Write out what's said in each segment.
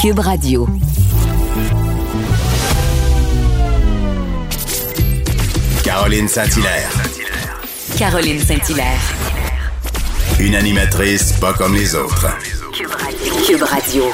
Cube Radio. Caroline Saint-Hilaire. Caroline Saint-Hilaire. Une animatrice pas comme les autres. Cube Radio.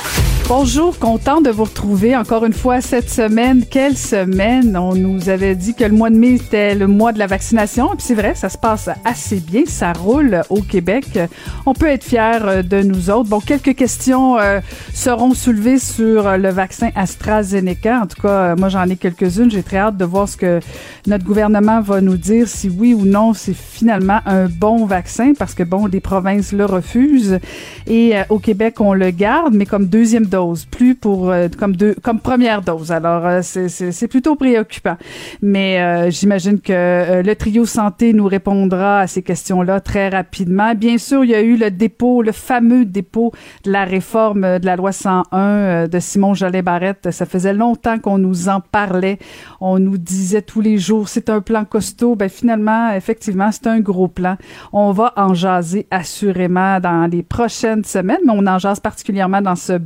Bonjour, content de vous retrouver encore une fois cette semaine. Quelle semaine! On nous avait dit que le mois de mai était le mois de la vaccination. Et puis c'est vrai, ça se passe assez bien. Ça roule au Québec. On peut être fiers de nous autres. Bon, quelques questions euh, seront soulevées sur le vaccin AstraZeneca. En tout cas, moi j'en ai quelques-unes. J'ai très hâte de voir ce que notre gouvernement va nous dire, si oui ou non c'est finalement un bon vaccin, parce que bon, les provinces le refusent. Et euh, au Québec, on le garde, mais comme deuxième plus pour euh, comme deux comme première dose. Alors euh, c'est plutôt préoccupant. Mais euh, j'imagine que le trio santé nous répondra à ces questions-là très rapidement. Bien sûr, il y a eu le dépôt, le fameux dépôt de la réforme de la loi 101 de Simon Jollet Barrette. Ça faisait longtemps qu'on nous en parlait. On nous disait tous les jours c'est un plan costaud. Ben finalement, effectivement, c'est un gros plan. On va en jaser assurément dans les prochaines semaines, mais on en jase particulièrement dans ce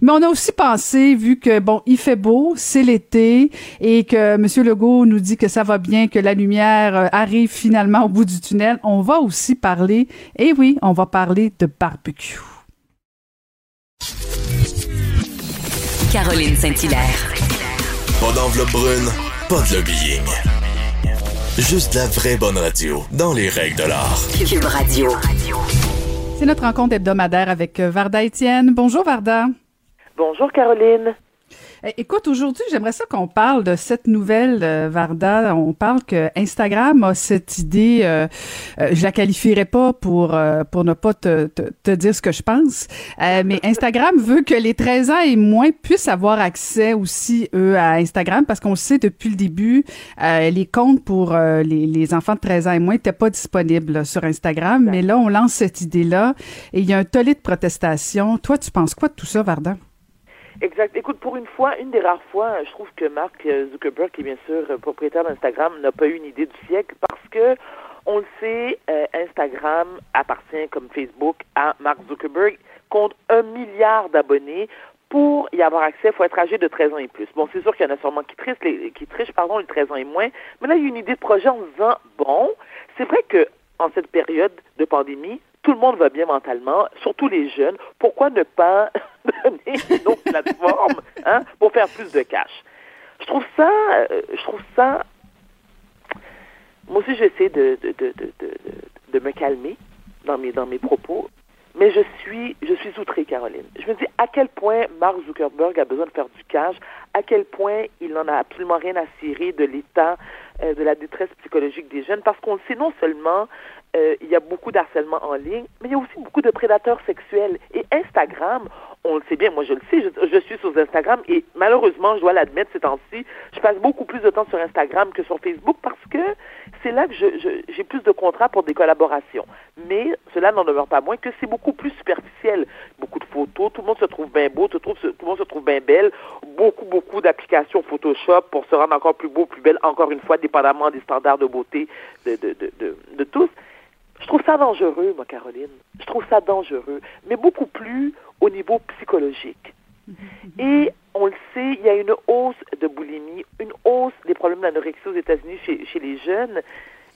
mais on a aussi pensé, vu que, bon, il fait beau, c'est l'été, et que M. Legault nous dit que ça va bien, que la lumière euh, arrive finalement au bout du tunnel, on va aussi parler, et oui, on va parler de barbecue. Caroline Saint-Hilaire. Pas d'enveloppe brune, pas de lobbying. Juste la vraie bonne radio, dans les règles de l'art. Cube Radio. C'est notre rencontre hebdomadaire avec euh, Varda Étienne. Bonjour Varda. Bonjour Caroline. Eh, écoute, aujourd'hui, j'aimerais ça qu'on parle de cette nouvelle, euh, Varda. On parle que Instagram a cette idée, euh, euh je la qualifierais pas pour pour ne pas te, te, dire ce que je pense, mais Instagram veut que les 13 ans et moins puissent avoir accès aussi, eux, à Instagram, parce qu'on sait depuis le début, les comptes pour les, les, enfants de 13 ans et moins n'étaient pas disponibles sur Instagram, mais là, on lance cette idée-là et il y a un tollé de protestation. Toi, tu penses quoi de tout ça, Varda? Exact. Écoute, pour une fois, une des rares fois, je trouve que Mark Zuckerberg, qui est bien sûr propriétaire d'Instagram, n'a pas eu une idée du siècle parce que, on le sait, euh, Instagram appartient comme Facebook à Mark Zuckerberg, compte un milliard d'abonnés. Pour y avoir accès, il faut être âgé de 13 ans et plus. Bon, c'est sûr qu'il y en a sûrement qui trichent, les, qui trichent, pardon, les 13 ans et moins. Mais là, il y a une idée de projet en disant, bon, c'est vrai que en cette période de pandémie, tout le monde va bien mentalement, surtout les jeunes. Pourquoi ne pas donner une autre plateforme hein, pour faire plus de cash? Je trouve ça, euh, je trouve ça. Moi aussi, j'essaie de, de, de, de, de me calmer dans mes, dans mes propos, mais je suis, je suis outrée, Caroline. Je me dis à quel point Mark Zuckerberg a besoin de faire du cash, à quel point il n'en a absolument rien à cirer de l'état euh, de la détresse psychologique des jeunes, parce qu'on le sait non seulement euh, il y a beaucoup d'harcèlement en ligne, mais il y a aussi beaucoup de prédateurs sexuels. Et Instagram, on le sait bien, moi je le sais, je, suis sur Instagram et malheureusement, je dois l'admettre ces temps-ci, je passe beaucoup plus de temps sur Instagram que sur Facebook parce que c'est là que j'ai plus de contrats pour des collaborations. Mais cela n'en demeure pas moins que c'est beaucoup plus superficiel. Beaucoup de photos, tout le monde se trouve bien beau, tout, tout le monde se trouve bien belle, beaucoup, beaucoup d'applications Photoshop pour se rendre encore plus beau, plus belle, encore une fois, dépendamment des standards de beauté de, de, de, de tous. Je trouve ça dangereux, moi, Caroline. Je trouve ça dangereux, mais beaucoup plus au niveau psychologique. Mm-hmm. Et on le sait, il y a une hausse de boulimie, une hausse des problèmes d'anorexie aux États-Unis chez, chez les jeunes.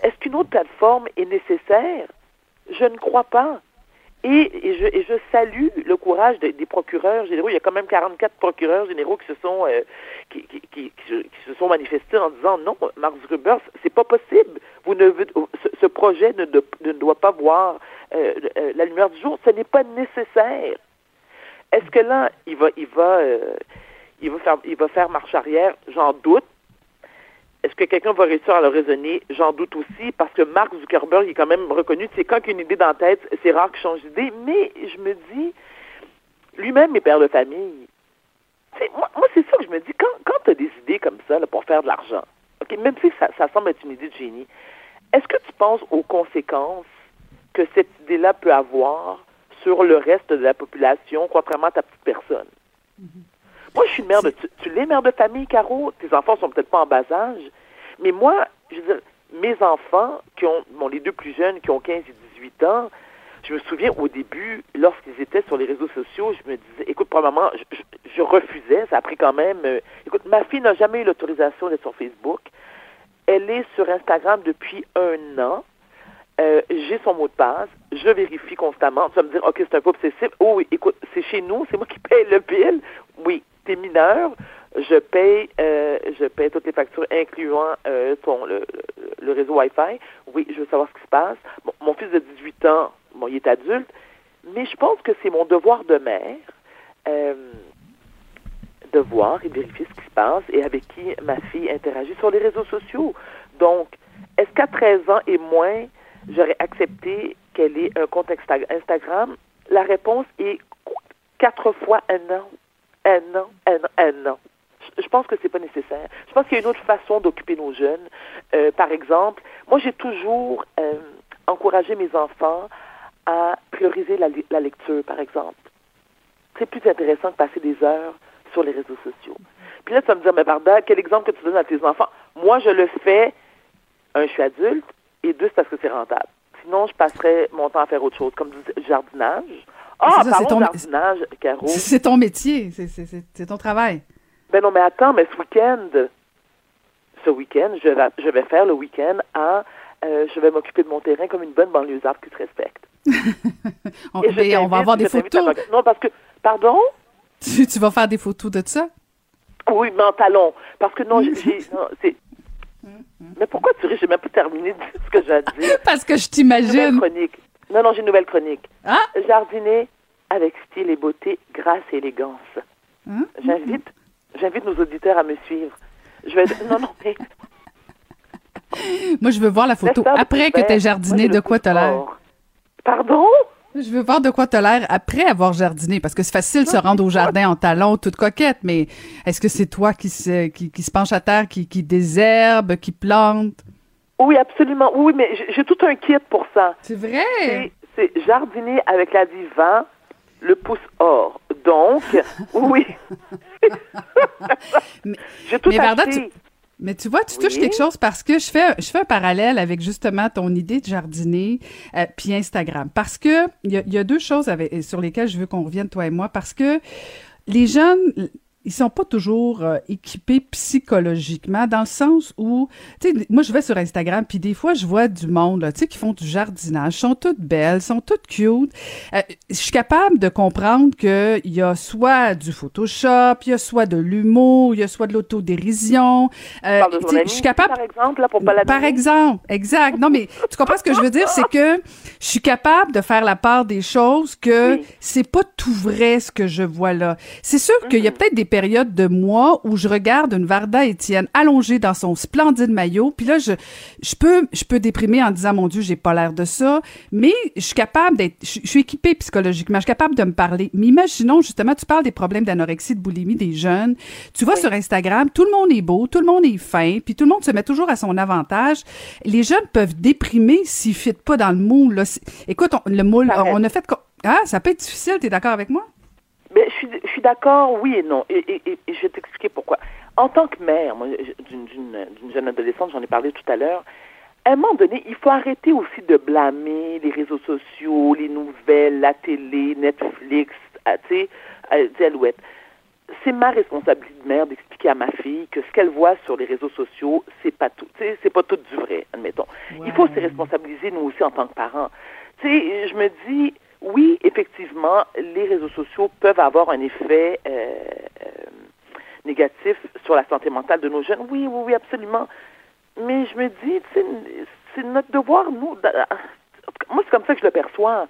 Est-ce qu'une autre plateforme est nécessaire? Je ne crois pas. Et, je, et je, salue le courage des procureurs généraux. Il y a quand même 44 procureurs généraux qui se sont euh, qui, qui, qui, qui, se sont manifestés en disant non, Mark Zuckerberg, c'est pas possible. Vous ne ce, ce projet ne, ne, doit pas voir euh, euh, la lumière du jour. Ce n'est pas nécessaire. Est-ce que là, il va, il va, euh, il va faire, il va faire marche arrière? J'en doute. Est-ce que quelqu'un va réussir à le raisonner? J'en doute aussi, parce que Mark Zuckerberg est quand même reconnu. C'est quand qu'il a une idée dans la tête, c'est rare qu'il change d'idée. Mais je me dis, lui-même est père de famille. moi, moi c'est ça que je me dis. Quand, quand tu as des idées comme ça pour faire de l'argent, même si ça, ça semble être une idée de génie, est-ce que tu penses aux conséquences que cette idée-là peut avoir sur le reste de la population, contrairement à ta petite personne? Mm-hmm. Moi, je suis mère de. Tu, tu l'es mère de famille, Caro? Tes enfants sont peut-être pas en bas âge. Mais moi, je veux dire, mes enfants, qui ont, bon, les deux plus jeunes, qui ont 15 et 18 ans, je me souviens au début, lorsqu'ils étaient sur les réseaux sociaux, je me disais, écoute, probablement, je, je, je refusais. Ça a pris quand même. euh, écoute, ma fille n'a jamais eu l'autorisation d'être sur Facebook. Elle est sur Instagram depuis un an. Euh, j'ai son mot de passe, je vérifie constamment. Tu vas me dire, OK, c'est un peu obsessif. Oh oui, écoute, c'est chez nous, c'est moi qui paye le bill. Oui, t'es mineur, je paye, euh, je paye toutes les factures, incluant euh, ton, le, réseau Wi-Fi. Oui, je veux savoir ce qui se passe. Bon, mon fils de 18 ans, bon, il est adulte, mais je pense que c'est mon devoir de mère euh, de voir et vérifier ce qui se passe et avec qui ma fille interagit sur les réseaux sociaux. Donc, est-ce qu'à 13 ans et moins, j'aurais accepté qu'elle ait un compte Insta- Instagram? La réponse est quatre fois un an. Un an, un an, un an. Je- pense que c'est pas nécessaire. Je pense qu'il y a une autre façon d'occuper nos jeunes. Euh, par exemple, moi j'ai toujours euh, encouragé mes enfants à prioriser la, lecture, par exemple. C'est plus intéressant que passer des heures sur les réseaux sociaux. Puis là, tu vas me dire, mais Varda, quel exemple que tu donnes à tes enfants? Moi, je le fais, un, je suis adulte, et deux, c'est parce que c'est rentable. Sinon, je passerais mon temps à faire autre chose, comme du jardinage. Ah, ça, ton- jardinage, Caro. C'est ton métier, c'est- ton travail. Ben non, mais attends, mais ce week-end, ce week-end, je vais, je vais faire le week-end à, euh, je vais m'occuper de mon terrain comme une bonne banlieusarde qui se respecte. On, Et mais on va avoir des à photos. Non, parce que, pardon? Tu, tu vas faire des photos de ça? Oui, mais en talon. Parce que non, j'ai, j'ai- non, c'est... Mais pourquoi tu ris? J'ai même pas terminé de dire ce que j'ai à dire. Parce que je t'imagine. chronique. Non, non, j'ai une nouvelle chronique. Ah! Jardiner avec style et beauté, grâce et élégance. Hein? J'invite, j'invite nos auditeurs à me suivre. Je vais... Non, non, mais... Moi, je veux voir la photo après que tu aies jardiné, de quoi t'as l'air. Pardon? Je veux voir de quoi l'air après avoir jardiné, parce que c'est facile de se rendre au jardin en talons, toute coquette, mais est-ce que c'est toi qui se, qui, qui se penche à terre, qui, qui désherbe, qui plante? Oui, absolument. Oui, mais j'ai- tout un kit pour ça. C'est vrai! C'est- jardiner avec la divan, le pouce or. Donc, oui. Mais- j'ai tout mais Varda. Mais tu vois, tu Oui. touches quelque chose parce que je fais, je fais un parallèle avec justement ton idée de jardiner euh, puis Instagram. Parce que il y a, il y a deux choses avec, sur lesquelles je veux qu'on revienne, toi et moi, parce que les jeunes, ils sont pas toujours euh, équipés psychologiquement dans le sens où, tu sais, moi je vais sur Instagram puis des fois je vois du monde, tu sais, qui font du jardinage, sont toutes belles, sont toutes cute. Euh, je suis capable de comprendre que il y a soit du Photoshop, il y a soit de l'humour, il y a soit de l'autodérision. Euh, je suis capable par exemple, là, pour pas la par exemple, exact. Non, mais tu comprends ce que je veux dire, c'est que je suis capable de faire la part des choses que Oui. c'est pas tout vrai ce que je vois là. C'est sûr qu'il Mhm. y a peut-être des périodes de mois où je regarde une Varda Étienne allongée dans son splendide maillot, puis là je je peux je peux déprimer en disant mon Dieu j'ai pas l'air de ça, mais je suis capable d'être je je suis équipée psychologiquement, je suis capable de me parler. Mais imaginons justement tu parles des problèmes d'anorexie, de boulimie des jeunes. Tu vas Oui. sur Instagram, tout le monde est beau, tout le monde est fin, puis tout le monde se met toujours à son avantage. Les jeunes peuvent déprimer s'ils ne pas dans le moule. Là. Écoute, on, le moule, Pareil. on a fait... Ah, ça peut être difficile, t'es d'accord avec moi? Je suis, je suis d'accord, oui et non. Et, et- et- et je vais t'expliquer pourquoi. En tant que mère, moi, d'une d'une- d'une jeune adolescente, j'en ai parlé tout à l'heure, à un moment donné, il faut arrêter aussi de blâmer les réseaux sociaux, les nouvelles, la télé, Netflix, ah, tu sais, euh, Alouette. C'est ma responsabilité de mère d'expliquer à ma fille que ce qu'elle voit sur les réseaux sociaux, c'est pas tout, tu sais, c'est pas tout du vrai, admettons. Il faut se responsabiliser nous aussi en tant que parents. Tu sais, je me dis, oui, effectivement, les réseaux sociaux peuvent avoir un effet euh, euh, négatif sur la santé mentale de nos jeunes. Oui, oui, oui, absolument. Mais je me dis, c'est notre devoir, nous. d'a- Moi, c'est comme ça que je le perçois.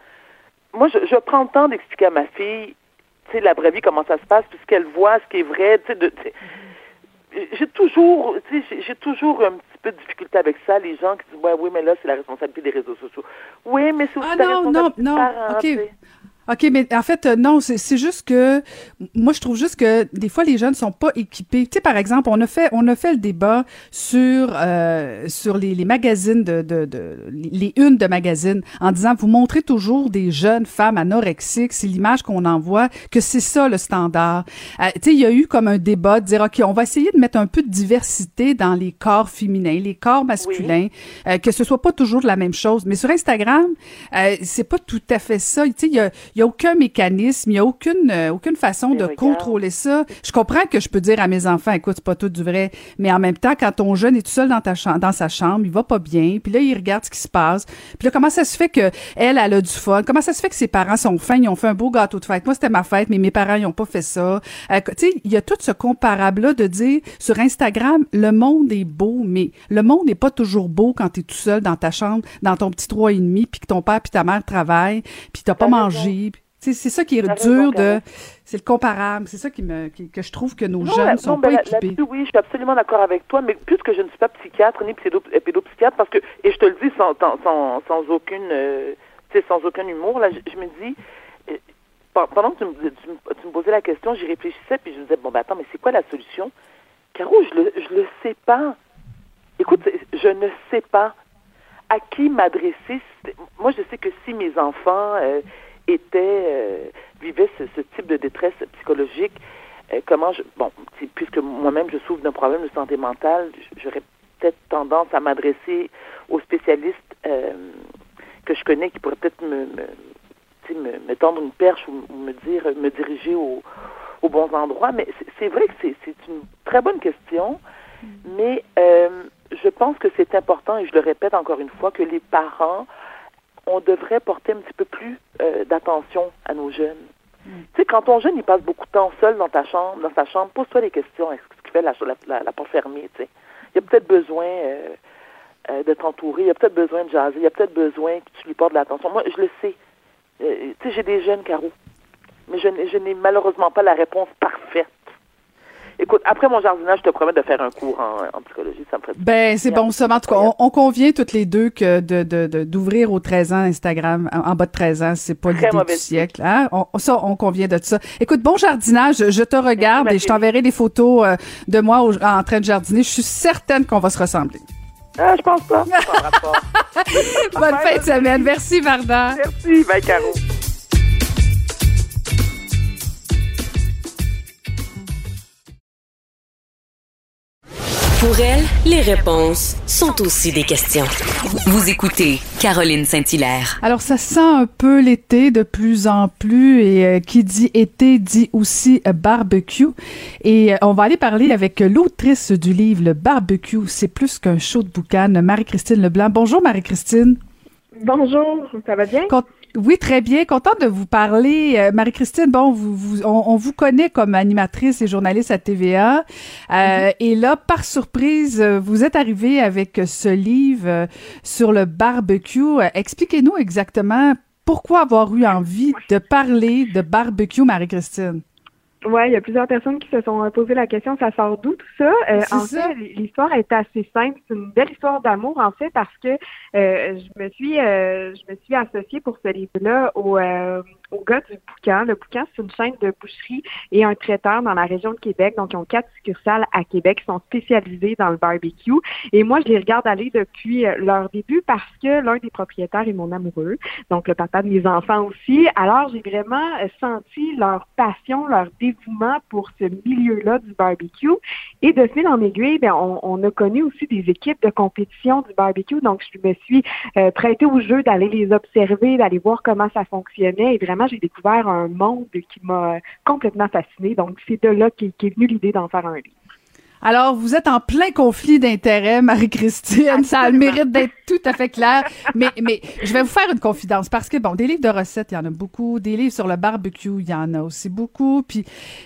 Moi, je, prends le temps d'expliquer à ma fille, tu sais, la vraie vie, comment ça se passe, puis ce qu'elle voit, ce qui est vrai, tu sais, j'ai toujours, j'ai- toujours un peu de difficulté avec ça, les gens qui disent, ouais, oui, mais là, c'est la responsabilité des réseaux sociaux. Oui, mais c'est aussi Ah la non, non, responsabilité des non, parents, OK. OK, mais en fait, euh, non, c'est juste que moi, je trouve juste que des fois, les jeunes sont pas équipés. Tu sais, par exemple, on a fait, on a fait le débat sur, euh, sur les, les magazines de, de, de, les unes de magazines en disant, vous montrez toujours des jeunes femmes anorexiques, c'est l'image qu'on envoie, que c'est ça le standard. Euh, tu sais, il y a eu comme un débat de dire, OK, on va essayer de mettre un peu de diversité dans les corps féminins, les corps masculins, euh, que ce soit pas toujours la même chose. Mais sur Instagram, euh, c'est pas tout à fait ça. Tu sais, il y a, il y a aucun mécanisme, il y a aucune euh, aucune façon de regarde. contrôler ça. Je comprends que je peux dire à mes enfants, écoute, c'est pas tout du vrai, mais en même temps, quand ton jeune est tout seul dans ta chambre, dans sa chambre, il va pas bien, puis là il regarde ce qui se passe, puis là comment ça se fait que elle, elle a du fun, comment ça se fait que ses parents sont fins, ils ont fait un beau gâteau de fête? Moi c'était ma fête, mais mes parents ils ont pas fait ça. Euh, tu sais, il y a tout ce comparable là de dire sur Instagram, le monde est beau, mais le monde n'est pas toujours beau quand tu es tout seul dans ta chambre, dans ton petit trois et demi, puis que ton père puis ta mère travaillent, puis t'as pas T'as mangé. C'est ça qui est dur de. C'est le comparable. C'est ça qui me, qui- que je trouve que nos Non, jeunes là- sont non, pas ben, équipés. oui, je suis absolument d'accord avec toi, mais puisque je ne suis pas psychiatre ni pédo- euh, pédopsychiatre, parce que, et je te le dis sans, sans, sans, aucune, euh, sans aucun humour, là, je, je me dis, euh, pe- pendant que tu me, tu, me- tu me posais la question, j'y réfléchissais, puis je me disais, bon, ben attends, mais c'est quoi la solution? Caro, je le, je le sais pas. Écoute, je ne sais pas à qui m'adresser. Moi, je sais que si mes enfants euh, étaient, euh, vivaient ce, ce type de détresse psychologique, euh, comment je, bon, puisque moi-même je souffre d'un problème de santé mentale, j'aurais peut-être tendance à m'adresser aux spécialistes euh, que je connais qui pourraient peut-être me, me, me, me tendre une perche ou, ou me dire, me diriger au, aux bons endroits. Mais c'est- vrai que c'est c'est une très bonne question, mais euh, je pense que c'est important, et je le répète encore une fois, que les parents, on devrait porter un petit peu plus euh, d'attention à nos jeunes. Tu sais, quand ton jeune, il passe beaucoup de temps seul dans ta chambre, dans sa chambre, pose-toi des questions. Est-ce que ce qui fait la, la, la, la porte fermée, tu sais? Il y a peut-être besoin euh, euh, de t'entourer, il y a peut-être besoin de jaser, il y a peut-être besoin que tu lui portes de l'attention. Moi, je le sais. Euh, tu sais, j'ai des jeunes carreaux, mais je n'ai malheureusement pas la réponse parfaite. Écoute, après mon jardinage, je te promets de faire un cours en, en psychologie, ça me ferait Ben, c'est bon, ça. En tout cas, on, on convient toutes les deux que de, de, de- d'ouvrir aux 13 ans Instagram, en, en bas de 13 ans, c'est pas l'idée du siècle. Hein? On, ça, on convient de ça. Écoute, bon jardinage. Je te regarde et je t'enverrai des photos euh, de moi au- en train de jardiner. Je suis certaine qu'on va se ressembler. Ah, je pense pas. Bonne fin de semaine. Merci, Varda. Merci, bye Caro. Pour elle, les réponses sont aussi des questions. Vous écoutez Caroline Saint-Hilaire. Alors, ça sent un peu l'été de plus en plus et euh, qui dit été dit aussi euh, barbecue. Et euh, on va aller parler avec l'autrice du livre Le barbecue, c'est plus qu'un show de boucan, Marie-Christine Leblanc. Bonjour Marie-Christine. Bonjour, ça va bien? Oui, très bien. Contente de vous parler. Euh, Marie-Christine, bon, vous, vous- on, on vous connaît comme animatrice et journaliste à TVA. Euh, Et là, par surprise, euh, vous êtes arrivée avec ce livre sur le barbecue. Expliquez-nous exactement pourquoi avoir eu envie de parler de barbecue, Marie-Christine. Ouais, il y a plusieurs personnes qui se sont euh, posé la question, ça sort d'où tout ça? Euh, en ça. fait, l'histoire est assez simple. C'est une belle histoire d'amour, en fait, parce que euh, je me suis euh, je me suis associée pour ce livre-là au, euh, au gars du Boucan. Le Boucan, c'est une chaîne de boucherie et un traiteur dans la région de Québec. Donc, ils ont quatre succursales à Québec qui sont spécialisées dans le barbecue. Et moi, je les regarde aller depuis euh, leur début parce que l'un des propriétaires est mon amoureux, donc le papa de mes enfants aussi. Alors, j'ai vraiment senti leur passion, leur pour ce milieu-là du barbecue. Et de fil en aiguille, ben, on, a connu aussi des équipes de compétition du barbecue. Donc, je me suis euh, prêtée au jeu d'aller les observer, d'aller voir comment ça fonctionnait. Et vraiment, j'ai découvert un monde qui m'a euh, complètement fascinée. Donc, c'est de là qu'est qu'est venue l'idée d'en faire un livre. Alors, vous êtes en plein conflit d'intérêts, Marie-Christine. Ça a le mérite d'être tout à fait clair. Mais, mais je vais vous faire une confidence parce que, bon, des livres de recettes, il y en a beaucoup. Des livres sur le barbecue, il y en a aussi beaucoup. Puis,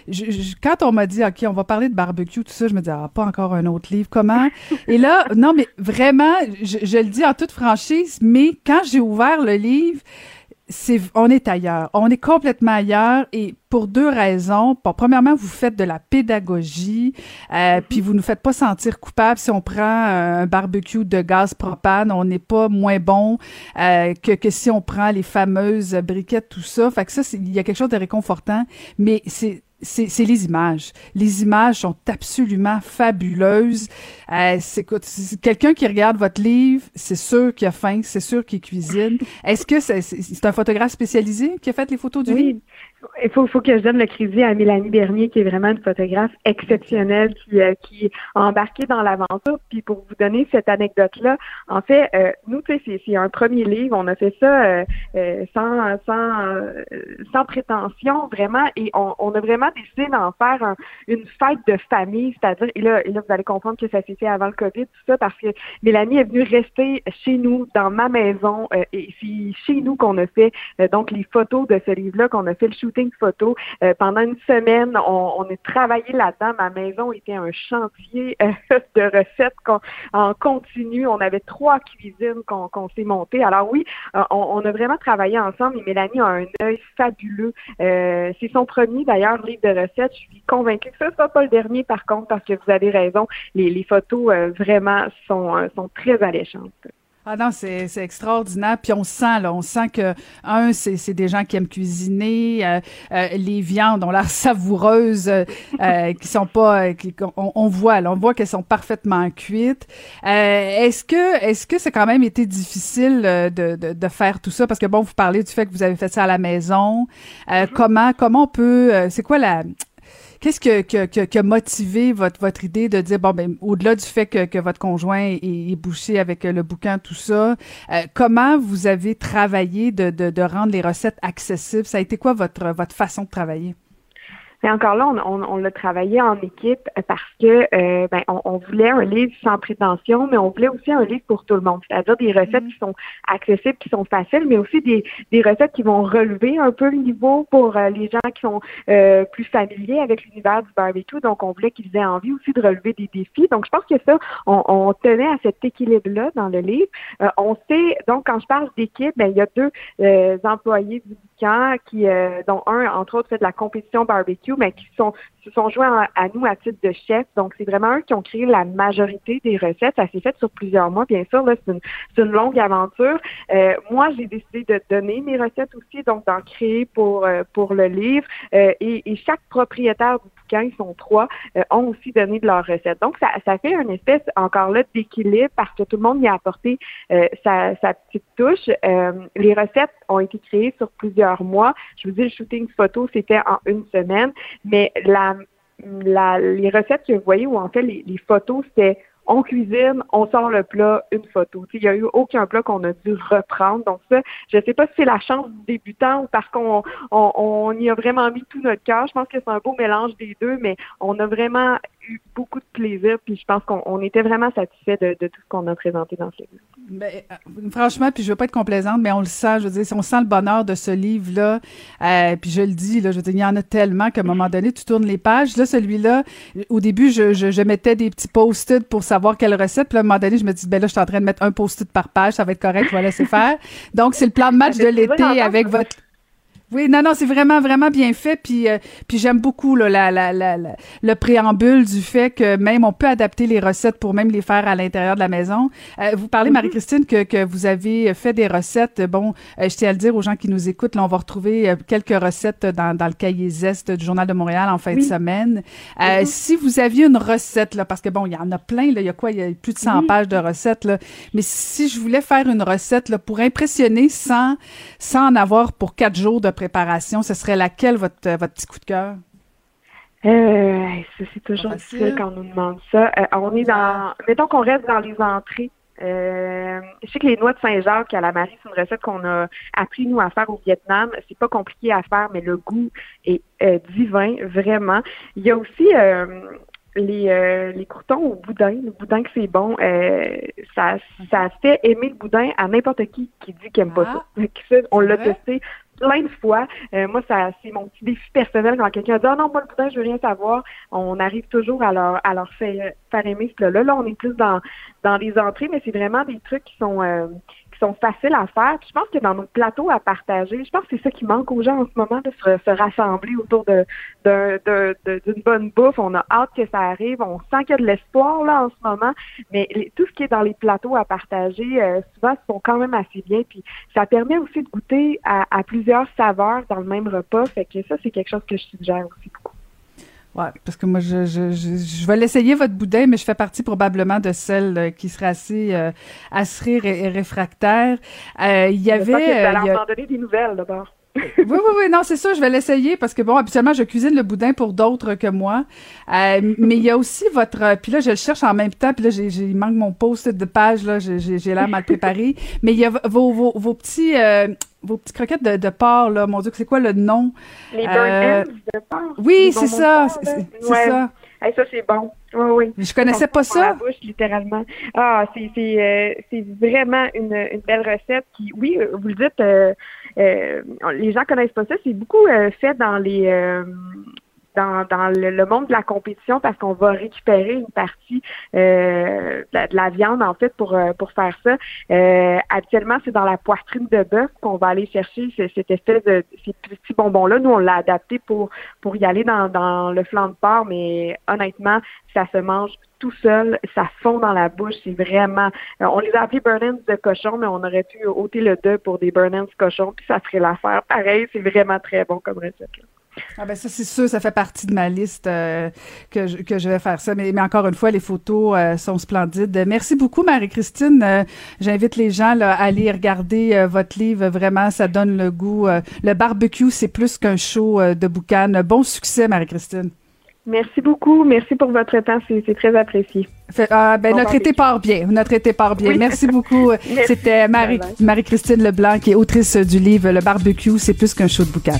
je- je- quand on m'a dit, OK, on va parler de barbecue, tout ça, je me dis, ah, pas encore un autre livre. Comment? Et là, non, mais vraiment, je, je le dis en toute franchise, mais quand j'ai ouvert le livre, c'est on est ailleurs. On est complètement ailleurs et pour deux raisons. Bon, premièrement, vous faites de la pédagogie, euh, puis vous nous faites pas sentir coupable si on prend un barbecue de gaz propane, on n'est pas moins bon euh, que, que si on prend les fameuses briquettes, tout ça. Fait que ça, il y a quelque chose de réconfortant, mais c'est c'est les images. Les images sont absolument fabuleuses. Euh, c'est quelqu'un qui regarde votre livre, c'est sûr qu'il a faim, c'est sûr qu'il cuisine. Est-ce que c'est un photographe spécialisé qui a fait les photos du livre? Il faut, faut que je donne le crédit à Mélanie Bernier, qui est vraiment une photographe exceptionnelle, qui, euh, qui a embarqué dans l'aventure. Puis pour vous donner cette anecdote-là, en fait, euh, nous, c'est un premier livre. On a fait ça euh, euh sans, sans, sans prétention, vraiment, et on, on a vraiment décidé d'en faire une fête de famille, c'est-à-dire, et là, et là, vous allez comprendre que ça s'est fait avant le COVID, tout ça, parce que Mélanie est venue rester chez nous, dans ma maison, et c'est chez nous qu'on a fait donc les photos de ce livre-là, qu'on a fait le photo. Euh, pendant une semaine, on, on a travaillé là-dedans. Ma maison était un chantier euh, de recettes en continu. On avait trois cuisines qu'on s'est montées. Alors oui, euh, on, a vraiment travaillé ensemble et Mélanie a un œil fabuleux. C'est son premier d'ailleurs livre de recettes. Je suis convaincue que ce ne sera pas le dernier par contre parce que vous avez raison. Les, les photos vraiment sont, sont très alléchantes. Ah non, c'est, c'est extraordinaire. Puis on sent, là, on sent que, un, c'est, c'est des gens qui aiment cuisiner. Euh, euh, les viandes ont l'air savoureuses, euh, qui sont pas... Qui, on, voit, là, on voit qu'elles sont parfaitement cuites. est-ce que est-ce que c'est quand même été difficile de, de, de, faire tout ça? Parce que, bon, vous parlez du fait que vous avez fait ça à la maison. Mm-hmm. Comment comment on peut... c'est quoi la Qu'est-ce qui a motivé votre, votre idée de dire, bon, ben, au-delà du fait que, que votre conjoint est, bouché avec le bouquin, tout ça, euh, comment vous avez travaillé de, de, de rendre les recettes accessibles? Ça a été quoi votre, votre façon de travailler? Mais encore là, on, on, l'a travaillé en équipe parce que euh, ben, on, voulait un livre sans prétention, mais on voulait aussi un livre pour tout le monde, c'est-à-dire des recettes mm-hmm. qui sont accessibles, qui sont faciles, mais aussi des, des recettes qui vont relever un peu le niveau pour euh, les gens qui sont euh, plus familiers avec l'univers du barbecue. Donc, on voulait qu'ils aient envie aussi de relever des défis. Donc, je pense que ça, on, on tenait à cet équilibre-là dans le livre. on sait, donc, quand je parle d'équipe, ben, il y a deux employés du qui, euh, dont un, entre autres, fait de la compétition barbecue, mais qui sont, se sont joints à, nous à titre de chef. Donc, c'est vraiment eux qui ont créé la majorité des recettes. Ça s'est fait sur plusieurs mois, bien sûr. Là, c'est une, une, longue aventure. Euh, moi, j'ai décidé de donner mes recettes aussi, donc d'en créer pour, euh, pour le livre. et, et chaque propriétaire ils sont trois, euh, ont aussi donné de leurs recettes. Donc, ça, ça fait une espèce, encore là, d'équilibre parce que tout le monde y a apporté euh, sa, sa, petite touche. Euh, les recettes ont été créées sur plusieurs mois. Je vous dis, le shooting photo, c'était en une semaine, mais la, la, les recettes que vous voyez, ou en fait, les, les photos, c'était on cuisine, on sort le plat, une photo. Il n'y a eu aucun plat qu'on a dû reprendre. Donc ça, je ne sais pas si c'est la chance du débutant ou parce qu'on on, on, y a vraiment mis tout notre cœur. Je pense que c'est un beau mélange des deux, mais on a vraiment eu beaucoup de plaisir, puis je pense qu'on était vraiment satisfait de, tout ce qu'on a présenté dans ce livre. Ben, euh, franchement, puis je veux pas être complaisante, mais on le sent, je veux dire, on sent le bonheur de ce livre-là, euh, puis je le dis, là, je veux dire, il y en a tellement qu'à un moment donné, tu tournes les pages. Là, celui-là, au début, je, je, mettais des petits post-it pour savoir quelle recette, puis à un moment donné, je me dis, ben là, je suis en train de mettre un post-it par page, ça va être correct, je vais laisser faire. Donc, c'est le plan de match de l'été avec votre oui, non, non, c'est vraiment, vraiment bien fait. Puis, euh, puis j'aime beaucoup là, la, la, la, le préambule du fait que même on peut adapter les recettes pour même les faire à l'intérieur de la maison. Euh, vous parlez, mm-hmm. Marie-Christine, que, que vous avez fait des recettes. Bon, euh, je tiens à le dire aux gens qui nous écoutent, là, on va retrouver quelques recettes dans, dans le cahier Zest du Journal de Montréal en fin de semaine. Mm-hmm. Si vous aviez une recette, là, parce que bon, il y en a plein, là, il y a quoi? Il y a plus de 100 pages de recettes, là. Mais si je voulais faire une recette là, pour impressionner sans, sans en avoir pour quatre jours de préparation, ce serait laquelle votre, votre petit coup de cœur? Euh, c'est toujours difficile quand on nous demande ça. Euh, on est dans, mettons qu'on reste dans les entrées. Euh, je sais que les noix de Saint-Jacques à la Marie, c'est une recette qu'on a appris nous à faire au Vietnam. C'est pas compliqué à faire, mais le goût est euh, divin, vraiment. Il y a aussi les, euh, les croutons au boudin, le boudin que c'est bon, euh, ça, ça fait aimer le boudin à n'importe qui qui dit qu'il n'aime pas ça. Ah, on l'a testé plein de fois. Euh, moi, ça c'est mon petit défi personnel quand quelqu'un dit Ah non, moi le boudin, je veux rien savoir. On arrive toujours à leur à leur faire, faire aimer ce plat-là. Là, on est plus dans dans les entrées, mais c'est vraiment des trucs qui sont sont faciles à faire. je pense que dans notre plateau à partager, je pense que c'est ça qui manque aux gens en ce moment, de se, rassembler autour de, d'une bonne bouffe. On a hâte que ça arrive. On sent qu'il y a de l'espoir là en ce moment. Mais tout ce qui est dans les plateaux à partager, euh, souvent, se font quand même assez bien. Puis ça permet aussi de goûter à, plusieurs saveurs dans le même repas. Fait que ça, c'est quelque chose que je suggère aussi. Ouais, parce que moi, je, je, je, vais l'essayer, votre boudin, mais je fais partie probablement de celles euh, qui seraient assez euh, et, et réfractaires. Euh, il y avait... Il en donner des nouvelles, d'abord. oui, oui, oui, non, c'est ça, je vais l'essayer parce que bon, habituellement, je cuisine le boudin pour d'autres que moi. mais il y a aussi votre, puis là, je le cherche en même temps, puis là, j'ai, il manque mon post de page, là, j'ai, l'air mal préparé. mais il y a vos, vos, vos petits, vos petites croquettes de, de porc, là, mon Dieu, c'est quoi le nom? Les burn euh, de porc. Oui, c'est ça, c'est ça. ça, c'est bon. Oui, oui. Je connaissais pas ça. la bouche, littéralement. Ah, c'est euh, c'est vraiment une, une belle recette qui, oui, euh, vous le dites, euh, euh, les gens connaissent pas ça. C'est beaucoup fait dans les dans, le, monde de la compétition parce qu'on va récupérer une partie euh, de, la, viande en fait pour euh, pour faire ça. Euh, habituellement, c'est dans la poitrine de bœuf qu'on va aller chercher cette espèce de ces petits bonbons là. Nous, on l'a adapté pour pour y aller dans, dans le flanc de porc, mais honnêtement, ça se mange tout seul, ça fond dans la bouche, c'est vraiment. Euh, on les a appelés burn de cochon, mais on aurait pu ôter le deux pour des burn ends cochon, puis ça ferait l'affaire. Pareil, c'est vraiment très bon comme recette. Là. Ah ben ça c'est sûr, ça fait partie de ma liste euh, que, je, que je vais faire ça. Mais, mais encore une fois, les photos euh, sont splendides. Merci beaucoup Marie-Christine. Euh, j'invite les gens là, à aller regarder votre livre. Vraiment, ça donne le goût. le barbecue, c'est plus qu'un show de boucan. Bon succès Marie-Christine. Merci beaucoup. Merci pour votre temps. C'est très apprécié. ah, ben, notre été part bien. Notre été part bien. Merci beaucoup. C'était Marie, Marie-Christine Leblanc, qui est autrice du livre Le barbecue, c'est plus qu'un show de boucan.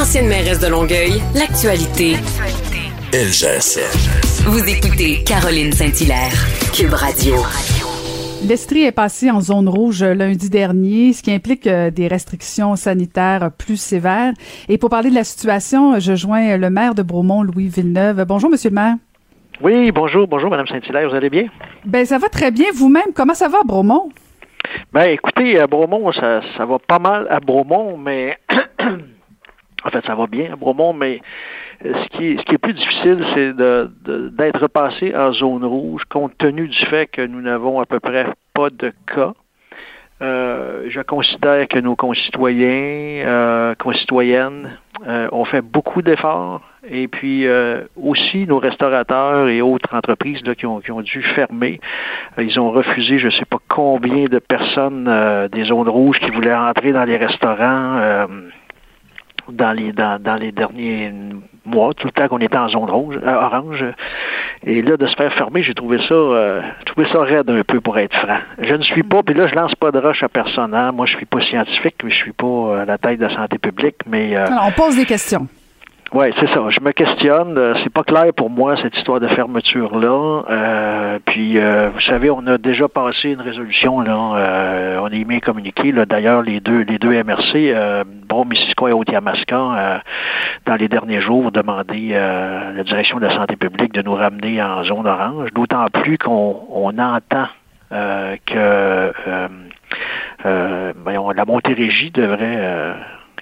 Ancienne mairesse de Longueuil, l'actualité. LGS. Vous écoutez Caroline Saint-Hilaire, Cube Radio. L'Estrie est passé en zone rouge lundi dernier, ce qui implique euh, des restrictions sanitaires plus sévères. Et pour parler de la situation, je joins le maire de Bromont, Louis Villeneuve. Bonjour, Monsieur le maire. Oui, bonjour, bonjour, Madame Saint-Hilaire. Vous allez bien? Ben, ça va très bien. Vous-même, comment ça va à Bromont? Ben, écoutez, à Bromont, ça, ça va pas mal à Bromont, mais En fait, ça va bien à Bromont, mais euh, ce qui ce qui est plus difficile, c'est de, d'être passé en zone rouge, compte tenu du fait que nous n'avons à peu près pas de cas. Euh, je considère que nos concitoyens, euh, concitoyennes, ont fait beaucoup d'efforts. Et puis aussi nos restaurateurs et autres entreprises là, qui, ont, qui ont dû fermer. ils ont refusé je ne sais pas combien de personnes des zones rouges qui voulaient entrer dans les restaurants dans les dans, dans les derniers mois, tout le temps qu'on était en zone rouge, euh, orange. Et là, de se faire fermer, j'ai trouvé ça euh, trouvé ça raide un peu pour être franc. Je ne suis pas, puis là, je lance pas de roche à personne. Hein. Moi, je suis pas scientifique, mais je suis pas à la tête de la santé publique, mais euh, on pose des questions. Oui, c'est ça. Je me questionne. Euh, c'est pas clair pour moi cette histoire de fermeture là. Euh, puis, euh, vous savez, on a déjà passé une résolution là. Euh, on est mis communiqué. D'ailleurs, les deux, les deux MRC, euh, Missisquoi et Haute-Yamaska, dans les derniers jours, ont demandé à la direction de la santé publique de nous ramener en zone orange. D'autant plus qu'on on entend que ben, la Montérégie devrait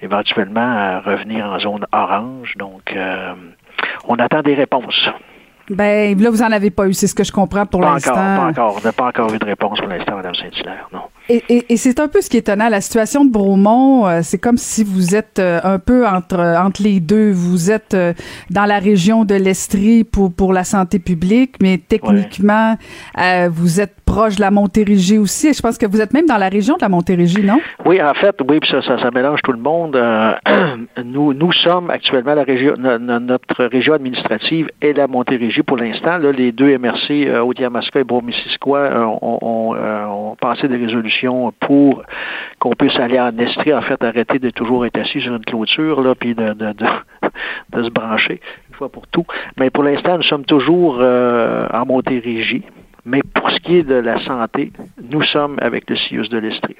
éventuellement revenir en zone orange. Donc, euh, on attend des réponses. Ben là, vous en avez pas eu, c'est ce que je comprends pour l'instant. Pas encore, on n'a pas encore eu de réponse pour l'instant, Mme Saint-Hilaire, non. Et, et, et c'est un peu ce qui est étonnant. La situation de Bromont, euh, c'est comme si vous êtes euh, un peu entre entre les deux. Vous êtes euh, dans la région de l'Estrie pour pour la santé publique, mais techniquement, vous êtes proche de la Montérégie aussi. Et je pense que vous êtes même dans la région de la Montérégie, non? Oui, en fait, oui, puis ça, ça, mélange tout le monde. nous nous sommes actuellement la région, notre région administrative est la Montérégie pour l'instant. Les deux MRC, Haute-Yamaska et Bromissisquoi, ont, ont, ont passé des résolutions pour qu'on puisse aller en Estrie, en fait, arrêter de toujours être assis sur une clôture, là, puis de, se brancher une fois pour tout. Mais pour l'instant, nous sommes toujours euh, en Montérégie. Mais pour ce qui est de la santé, nous sommes avec le CIUS de l'Estrie.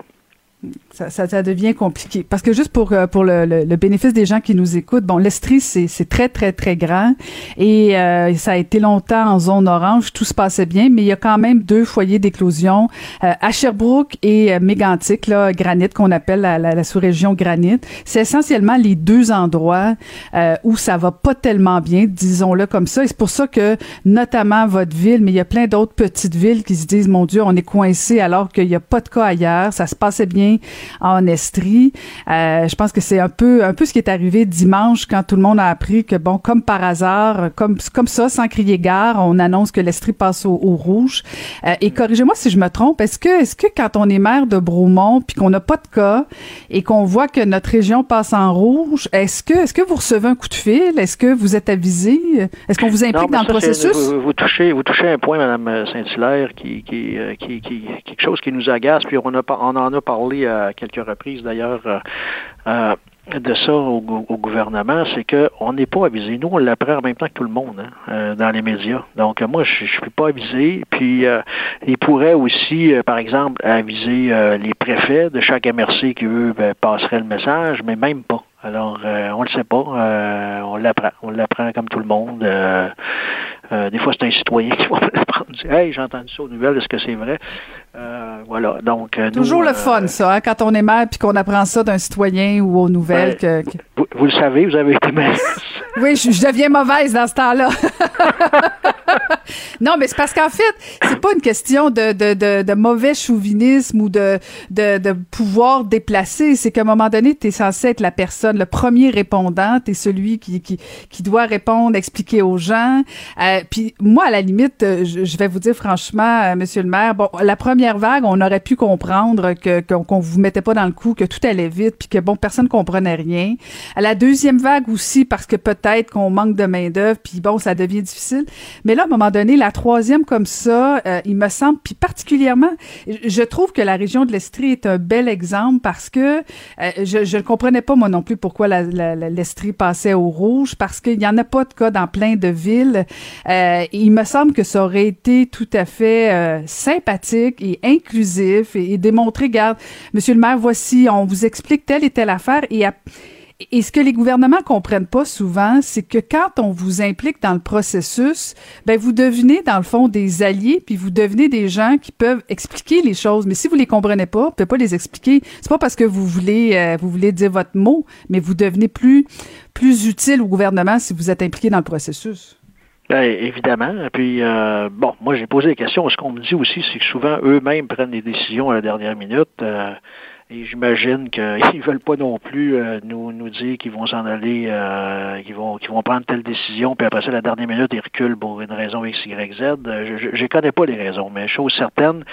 Ça, ça, devient compliqué. Parce que juste pour, euh, pour le, le, bénéfice des gens qui nous écoutent, bon, l'Estrie, c'est très, très, très grand. Et euh, ça a été longtemps en zone orange. Tout se passait bien, mais il y a quand même deux foyers d'éclosion euh, à Sherbrooke et euh, Mégantic, là, Granite, qu'on appelle la, la, sous-région Granite. C'est essentiellement les deux endroits où ça va pas tellement bien, disons-le comme ça. Et c'est pour ça que, notamment votre ville, mais il y a plein d'autres petites villes qui se disent, mon Dieu, on est coincé alors qu'il n'y a pas de cas ailleurs. Ça se passait bien en Estrie. Euh, je pense que c'est un peu un peu ce qui est arrivé dimanche quand tout le monde a appris que bon comme par hasard comme comme ça sans crier gare on annonce que l'Estrie passe au, rouge. Euh, et corrigez-moi si je me trompe. Est-ce que est-ce que quand on est maire de Bromont puis qu'on n'a pas de cas et qu'on voit que notre région passe en rouge, est-ce que est-ce que vous recevez un coup de fil? Est-ce que vous êtes avisé? Est-ce qu'on vous implique dans le processus? vous, touchez vous touchez un point, Madame Saint-Hilaire, qui qui, euh, qui, qui, quelque chose qui nous agace. Puis on a on en a parlé à quelques reprises d'ailleurs euh, euh, de ça au, gouvernement, c'est qu'on n'est pas avisé. Nous, on l'apprend en même temps que tout le monde hein, euh, dans les médias. Donc, moi, je ne suis pas avisé. Puis, il pourrait aussi, par exemple, aviser les préfets de chaque MRC qui, eux, ben, passeraient le message, mais même pas. Alors, on le sait pas. on l'apprend. On l'apprend comme tout le monde. des fois, c'est un citoyen qui va l'apprendre. Hey, j'ai entendu ça aux nouvelles. Est-ce que c'est vrai? Euh, voilà. Donc, euh, Toujours le fun, euh, ça, hein, quand on est maire puis qu'on apprend ça d'un citoyen ou aux nouvelles. que, Vous, le savez, vous avez été maire. oui, je, deviens mauvaise dans ce temps-là. non, mais c'est parce qu'en fait, c'est pas une question de, de, de, de, mauvais chauvinisme ou de, de, de pouvoir déplacer. C'est qu'à un moment donné, tu es censé être la personne, le premier répondant. Tu es celui qui, qui, qui doit répondre, expliquer aux gens. puis moi, à la limite, je, je vais vous dire franchement, Monsieur le maire, bon, la première première vague, on aurait pu comprendre que qu'on vous mettait pas dans le coup, que tout allait vite, puis que bon, personne comprenait rien. À la deuxième vague aussi, parce que peut-être qu'on manque de main d'œuvre, puis bon, ça devient difficile. Mais là, à un moment donné, la troisième comme ça, euh, il me semble, puis particulièrement, je trouve que la région de l'Estrie est un bel exemple parce que euh, je ne comprenais pas moi non plus pourquoi l'Estrie passait au rouge, parce qu'il y en a pas de cas dans plein de villes. Euh, il me semble que ça aurait été tout à fait sympathique inclusif et, démontrer, regarde, monsieur le maire, voici, on vous explique telle et telle affaire et ce que les gouvernements comprennent pas souvent, c'est que quand on vous implique dans le processus, ben vous devenez dans le fond des alliés, puis vous devenez des gens qui peuvent expliquer les choses. Mais si vous les comprenez pas, vous pouvez pas les expliquer. C'est pas parce que vous voulez euh, vous voulez dire votre mot, mais vous devenez plus plus utile au gouvernement si vous êtes impliqué dans le processus. Bien, évidemment. Puis, euh, bon, moi, j'ai posé la question. Ce qu'on me dit aussi, c'est que souvent, eux-mêmes prennent des décisions à la dernière minute. Euh, et j'imagine qu'ils veulent pas non plus euh, nous, nous dire qu'ils vont s'en aller, euh, qu'ils vont qu'ils vont prendre telle décision, puis après ça, la dernière minute, ils reculent pour une raison X, Y, Z. Euh, je ne connais pas les raisons, mais chose certaine,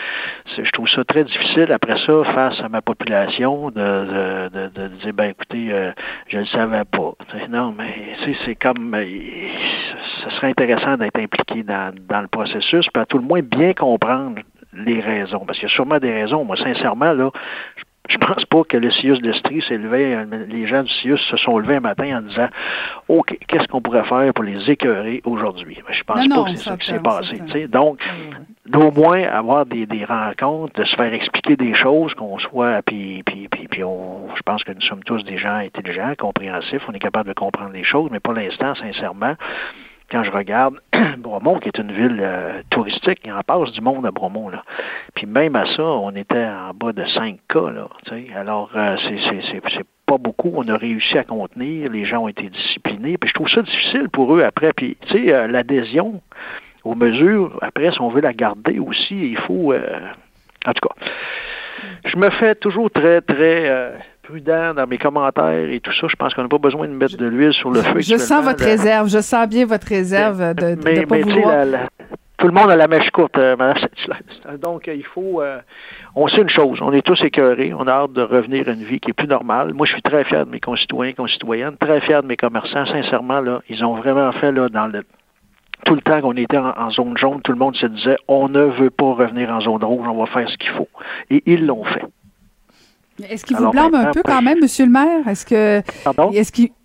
je trouve ça très difficile après ça, face à ma population, de, de, de, dire, ben écoutez, je ne savais pas. Non, mais c'est comme, ce serait intéressant d'être impliqué dans, dans le processus, puis à tout le moins bien comprendre les raisons. Parce qu'il y a sûrement des raisons. Moi, sincèrement, là, je pense pas que le CIUS d'Estrie s'est levé, les gens du CIUS se sont levés un matin en disant OK, qu'est-ce qu'on pourrait faire pour les écœurer aujourd'hui? Je pense pas que c'est ça qui s'est passé. Donc, d'au moins avoir des, des, rencontres, de se faire expliquer des choses, qu'on soit, puis, puis, puis, puis on, je pense que nous sommes tous des gens intelligents, compréhensifs, on est capable de comprendre les choses, mais pour l'instant, sincèrement, quand je regarde Bromont, qui est une ville euh, touristique, il en passe du monde à Bromont. Là. Puis même à ça, on était en bas de 5 cas. Là, Alors, euh, c'est pas beaucoup. On a réussi à contenir. Les gens ont été disciplinés. Puis je trouve ça difficile pour eux après. Puis, tu sais, euh, l'adhésion aux mesures, après, si on veut la garder aussi, il faut... en tout cas, je me fais toujours très, très prudent dans mes commentaires et tout ça. Je pense qu'on n'a pas besoin de mettre de l'huile sur le feu. Je sens votre réserve. Je sens bien votre réserve de, de, pas vouloir... tout le monde a la mèche courte, euh, Mme Donc, il faut... Euh, on sait une chose, on est tous écœurés, on a hâte de revenir à une vie qui est plus normale. Moi, je suis très fier de mes concitoyens et concitoyennes, très fier de mes commerçants. Sincèrement, là, ils ont vraiment fait, là, dans le tout le temps qu'on était en, zone jaune, tout le monde se disait on ne veut pas revenir en zone rouge, on va faire ce qu'il faut. Et ils l'ont fait. Est-ce qu'il vous blâme un peu quand même, Monsieur le maire? Est-ce que?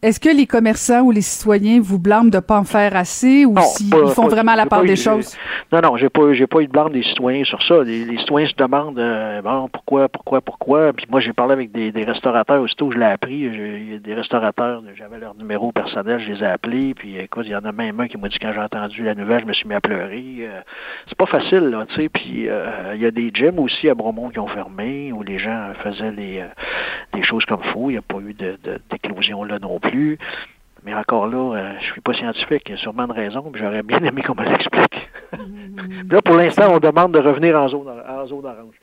Est-ce que les commerçants ou les citoyens vous blâment de ne pas en faire assez ou s'ils font vraiment la part des choses? Non, non, j'ai pas, j'ai pas eu de blâme des citoyens sur ça. Les, citoyens se demandent euh, bon, pourquoi, pourquoi, pourquoi? Puis moi, j'ai parlé avec des, restaurateurs aussitôt je l'ai appris. Il y a des restaurateurs, j'avais leur numéro personnel, je les ai appelés. Puis écoute, il y en a même un qui m'a dit quand j'ai entendu la nouvelle, je me suis mis à pleurer. Euh, c'est pas facile, là, tu sais. Puis euh, il y a des gyms aussi à Bromont qui ont fermé où les gens faisaient les, des choses comme faux. Il n'y a pas eu de, d'éclosion là non plus. Mais encore là, euh, je suis pas scientifique, il y a sûrement une raison, j'aurais bien aimé qu'on me l'explique. Mm-hmm. là, pour l'instant, on demande de revenir en zone, en zone orange.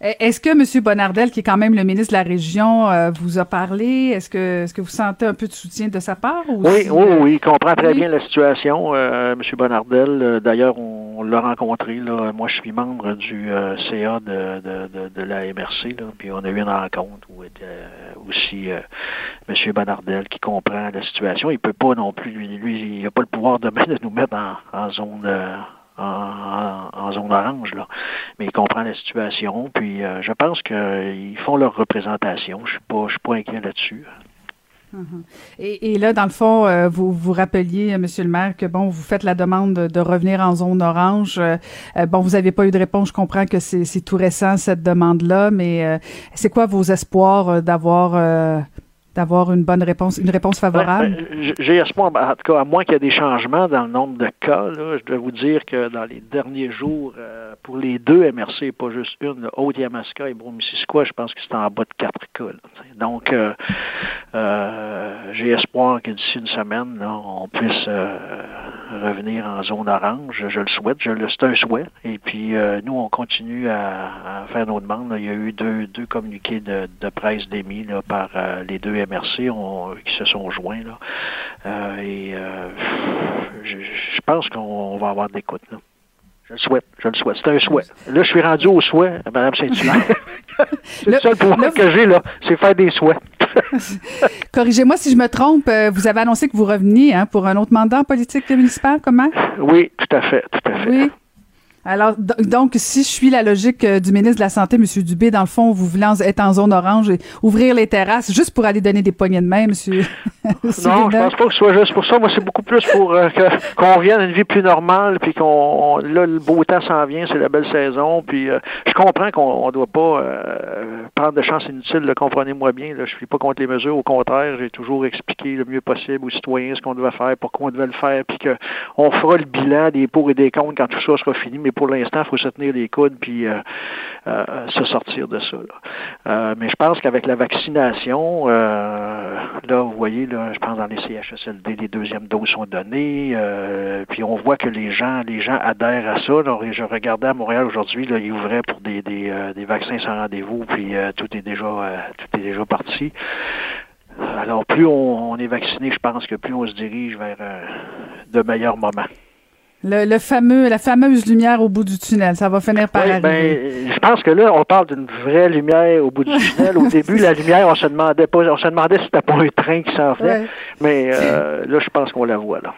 Eh, est-ce que M. Bonardel, qui est quand même le ministre de la Région, euh, vous a parlé? Est-ce que, est-ce que vous sentez un peu de soutien de sa part? oui, oui, oui, il comprend très bien la situation. Euh, M. Bonardel, euh, d'ailleurs, on, l'a rencontré. Là. Moi, je suis membre du CA de, de, de, la MRC, là, puis on a eu une rencontre où était aussi M. Bonardel qui comprend la situation. Il peut pas non plus, lui, lui il n'a pas le pouvoir demain de nous mettre en, en zone en, zone orange, là. Mais ils comprennent la situation, puis euh, je pense qu'ils font leur représentation. Je suis pas, suis pas inquiet là-dessus. Uh-huh. et, là, dans le fond, euh, vous vous rappeliez, euh, Monsieur le maire, que bon, vous faites la demande de, revenir en zone orange. bon, vous n'avez pas eu de réponse. Je comprends que c'est tout récent cette demande-là, mais c'est quoi vos espoirs d'avoir d'avoir une bonne réponse, une réponse favorable? Ben, j'ai espoir, en tout cas, à moins qu'il y ait des changements dans le nombre de cas, je dois vous dire que dans les derniers jours, euh, pour les deux MRC, pas juste une, Haute-Yamaska et Bromissisquoi, je pense que c'est en bas de quatre cas. Donc, euh, euh, j'ai espoir que d'ici une semaine, on puisse revenir en zone orange. Je le souhaite, je le, c'est un souhait. Et puis, nous, on continue à, faire nos demandes. Il y a eu deux, deux communiqués de, de presse d'émis par les deux MRC qui se sont joints. Là. Euh, et euh, je, pense qu'on va avoir des écoutes. Là. Je le souhaite, je le souhaite. C'est un souhait. Là, je suis rendu au souhait, Mme Saint-Hilaire. c'est le, seul pouvoir que j'ai, là, c'est faire des souhaits. Corrigez-moi si je me trompe, euh, vous avez annoncé que vous reveniez hein, pour un autre mandat en politique municipale, comment? Oui, tout à fait, tout à fait. Oui. Alors, donc, si je suis la logique euh, du ministre de la Santé, M. Dubé, dans le fond, vous voulez être en zone orange et ouvrir les terrasses juste pour aller donner des poignées de main, M. non, je pense pas que ce soit juste pour ça. Moi, c'est beaucoup plus pour euh, qu'on revienne à une vie plus normale, puis qu'on là, le beau temps s'en vient, c'est la belle saison. Puis euh, je comprends qu'on ne doit pas prendre de chance inutile, comprenez-moi bien. Là, je suis pas contre les mesures, au contraire, j'ai toujours expliqué le mieux possible aux citoyens ce qu'on doit faire, pourquoi on devait le faire, puis qu'on fera le bilan des pour et des contre quand tout ça sera fini. Mais pour l'instant, il faut se tenir les coudes puis euh, euh, se sortir de ça. Euh, mais je pense qu'avec la vaccination, là, vous voyez, là, je pense dans les CHSLD, les deuxièmes doses sont données, puis on voit que les gens, les gens adhèrent à ça. je regardais à Montréal aujourd'hui, là, ils ouvraient pour des, des, vaccins sans rendez-vous, puis tout est déjà tout est déjà parti. Alors, plus on, est vacciné, je pense que plus on se dirige vers de meilleurs moments. Le, fameux, la fameuse lumière au bout du tunnel, ça va finir par arriver. Ben, je pense que là, on parle d'une vraie lumière au bout du tunnel. Au début, la lumière, on se demandait pas, on se demandait si c'était pas un train qui s'en fait. Mais euh, là, je pense qu'on la voit là.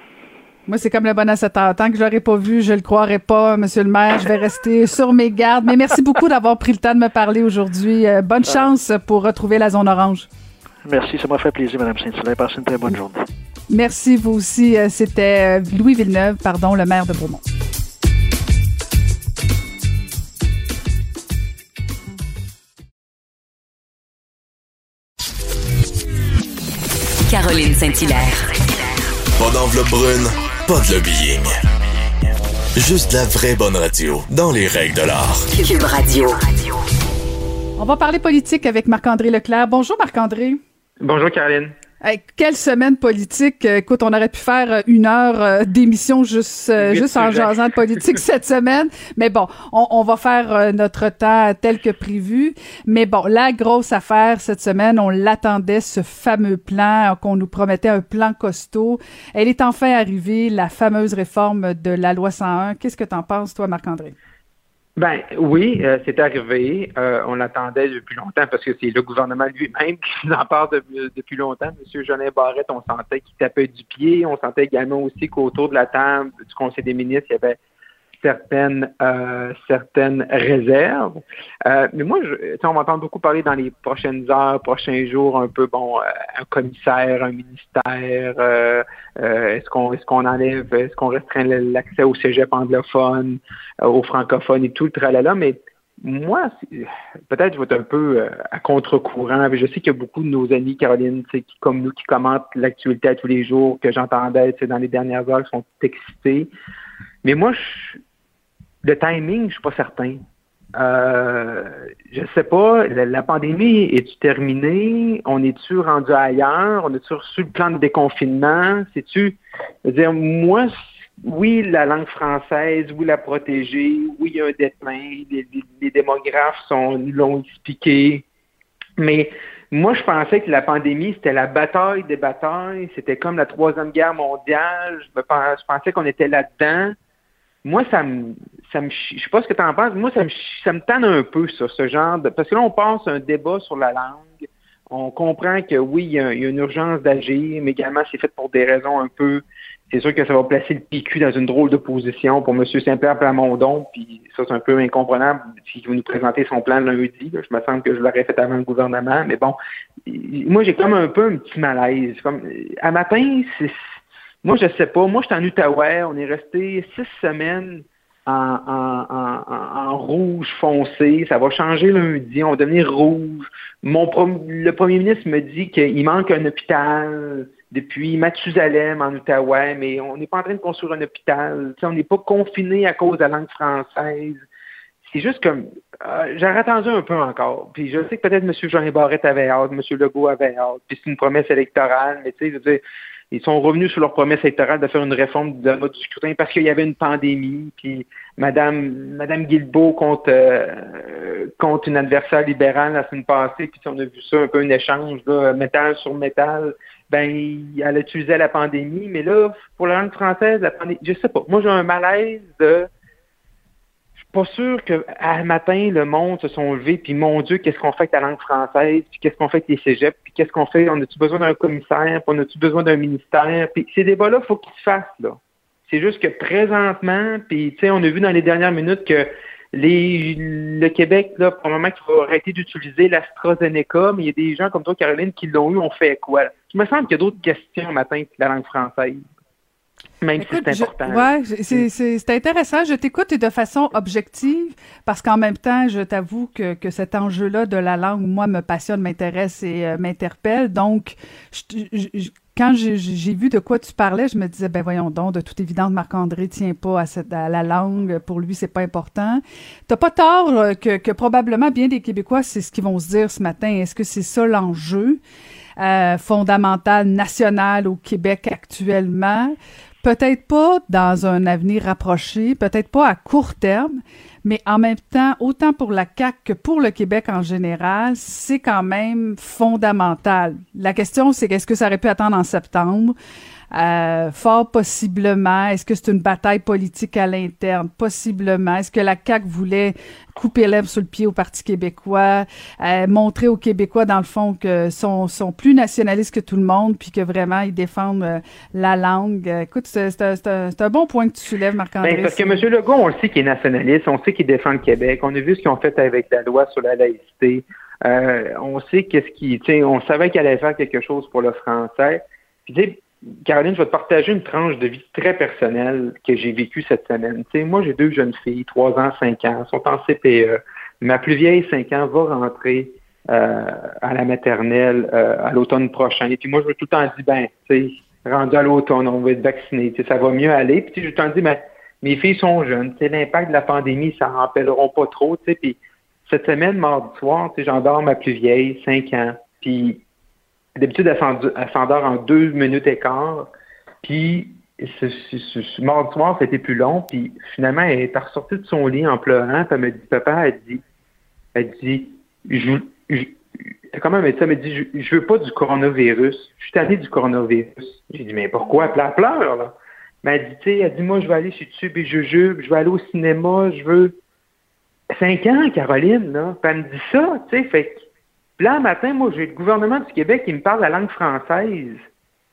Moi, c'est comme le bon à. Tant que je l'aurais pas vu, je le croirais pas, Monsieur le maire. Je vais rester sur mes gardes. Mais merci beaucoup d'avoir pris le temps de me parler aujourd'hui. Euh, bonne chance pour retrouver la zone orange. Merci, ça m'a fait plaisir, Mme Saint-Hilaire. Passez une très bonne journée. Merci, vous aussi. Euh, c'était euh, Louis Villeneuve, pardon, le maire de Beaumont. Caroline Saint-Hilaire. Pas d'enveloppe brune, pas de lobbying. Juste la vraie bonne radio, dans les règles de l'art. Cube Radio. On va parler politique avec Marc-André Leclerc. Bonjour Marc-André. Bonjour Caroline quelle semaine politique. Euh, écoute, on aurait pu faire euh, une heure euh, d'émission juste, juste en jasant de politique cette semaine. Mais bon, on, va faire notre temps tel que prévu. Mais bon, la grosse affaire cette semaine, on l'attendait, ce fameux plan qu'on nous promettait, un plan costaud. Elle est enfin arrivée, la fameuse réforme de la loi 101. Qu'est-ce que t'en penses, toi, Marc-André? Ben oui, euh, c'est arrivé. Euh, on l'attendait depuis longtemps parce que c'est le gouvernement lui-même qui en parle depuis longtemps. Monsieur Jolin Barrette, on sentait qu'il tapait du pied. On sentait également aussi qu'autour de la table du Conseil des ministres, il y avait certaines euh, certaines réserves. Euh, mais moi, je, on va entendre beaucoup parler dans les prochaines heures, prochains jours, un peu bon, euh, un commissaire, un ministère. est-ce qu'on est-ce qu'on enlève, est-ce qu'on restreint l'accès au cégep anglophone, aux francophones et tout le tralala. Mais moi, peut-être je vais être un peu à contre-courant. Je sais qu'il y a beaucoup de nos amis, Caroline, qui, comme nous, qui commentent l'actualité à tous les jours, que j'entendais dans les dernières heures, qui sont excités. Mais moi, je, le timing, je suis pas certain. Euh, je sais pas, la, pandémie est-tu terminée? On est-tu rendu ailleurs? On est-tu reçu le plan de déconfinement? C'est-tu, dire, moi, oui, la langue française, oui, la protéger, oui, il y a un déclin, les, démographes sont, l'ont expliqué, mais moi, je pensais que la pandémie, c'était la bataille des batailles, c'était comme la Troisième Guerre mondiale, je, je pensais qu'on était là-dedans moi, ça me, ça me, je sais pas ce que tu en penses, moi, ça me, ça me tanne un peu, ça, ce genre de, parce que là, on passe un débat sur la langue. On comprend que oui, il y a, une urgence d'agir, mais également, c'est fait pour des raisons un peu, c'est sûr que ça va placer le PQ dans une drôle de position pour M. Saint-Pierre Plamondon, puis ça, c'est un peu incomprenable s'il veut nous présenter son plan lundi. Je me sens que je l'aurais fait avant le gouvernement, mais bon, moi, j'ai comme un peu un petit malaise. Comme, à matin, c'est moi, je sais pas. Moi, je suis en Outaouais. On est resté six semaines en, en, en, rouge foncé. Ça va changer lundi. On va devenir rouge. Mon le premier ministre me dit qu'il manque un hôpital depuis Mathusalem en Outaouais, mais on n'est pas en train de construire un hôpital. on n'est pas confiné à cause de la langue française. C'est juste comme euh, j'ai attendu un peu encore. Puis je sais que peut-être M. Jean Barrette avait hâte, M. Legault avait hâte, puis c'est une promesse électorale, mais tu sais, je veux dire, ils sont revenus sur leur promesse électorale de faire une réforme de mode du scrutin parce qu'il y avait une pandémie. Puis Madame Madame Guilbeault contre euh, une adversaire libérale la semaine passée. Puis on a vu ça un peu un échange là, métal sur métal. Ben elle utilisait la pandémie, mais là pour la langue française, la pandémie, je sais pas. Moi j'ai un malaise de pas sûr qu'à matin, le monde se sont levés, puis mon Dieu, qu'est-ce qu'on fait avec la langue française, puis qu'est-ce qu'on fait avec les cégeps, puis qu'est-ce qu'on fait, on a-tu besoin d'un commissaire, puis on a-tu besoin d'un ministère, puis ces débats-là, il faut qu'ils se fassent, là. C'est juste que présentement, puis tu sais, on a vu dans les dernières minutes que les, le Québec, là, probablement qu'il faut arrêter d'utiliser l'AstraZeneca, mais il y a des gens comme toi, Caroline, qui l'ont eu, on fait quoi? Je me semble qu'il y a d'autres questions matin que la langue française. Même si c'est important. Ouais, c'est intéressant. Je t'écoute de façon objective parce qu'en même temps, je t'avoue que, que cet enjeu-là de la langue, moi, me passionne, m'intéresse et euh, m'interpelle. Donc, quand j'ai vu de quoi tu parlais, je me disais, ben voyons donc, de toute évidence, Marc-André tient pas à, cette, à la langue. Pour lui, c'est pas important. T'as pas tort que, que probablement bien des Québécois, c'est ce qu'ils vont se dire ce matin. Est-ce que c'est ça l'enjeu? Euh, fondamental national au Québec actuellement? Peut-être pas dans un avenir rapproché, peut-être pas à court terme, mais en même temps, autant pour la CAQ que pour le Québec en général, c'est quand même fondamental. La question, c'est est-ce que ça aurait pu attendre en septembre? Euh, fort possiblement. Est-ce que c'est une bataille politique à l'interne? Possiblement. Est-ce que la CAQ voulait couper l'herbe sur le pied au Parti québécois, euh, montrer aux Québécois, dans le fond, que sont, sont plus nationalistes que tout le monde, puis que vraiment, ils défendent euh, la langue? écoute, c'est un, bon point que tu soulèves, Marc-André. Ben, parce que M. Legault, on le sait qu'il est nationaliste, on sait qu'il défend le Québec. On a vu ce qu'ils ont fait avec la loi sur la laïcité. on sait qu'est-ce qui, on savait qu'il allait faire quelque chose pour le français. Puis, Caroline, je vais te partager une tranche de vie très personnelle que j'ai vécue cette semaine. Tu moi, j'ai deux jeunes filles, trois ans, cinq ans, sont en CPE. Ma plus vieille, cinq ans, va rentrer euh, à la maternelle euh, à l'automne prochain. Et puis moi, je veux tout le temps dire, ben, tu sais, rendu à l'automne, on va être vacciné, ça va mieux aller. Puis je veux tout le temps dire, ben, mes filles sont jeunes, tu l'impact de la pandémie, ça n'en rappelleront pas trop, tu sais. Puis cette semaine, mardi soir, tu sais, j'endors ma plus vieille, cinq ans. Puis D'habitude, elle s'endort en deux minutes et quart. Puis, ce, ce, mardi soir, c'était plus long. Puis, finalement, elle est ressortie de son lit en pleurant. Puis, elle me dit, papa, elle dit, elle dit, je, je dit dit, je, veux pas du coronavirus. Je suis allée du coronavirus. J'ai dit, mais pourquoi? Elle pleure, là. Mais elle dit, tu sais, elle dit, moi, je vais aller chez Tube et Jujube, je vais aller au cinéma, je veux. Cinq ans, Caroline, là. Puis elle me dit ça, tu sais, fait là, un matin, moi, j'ai le gouvernement du Québec qui me parle la langue française.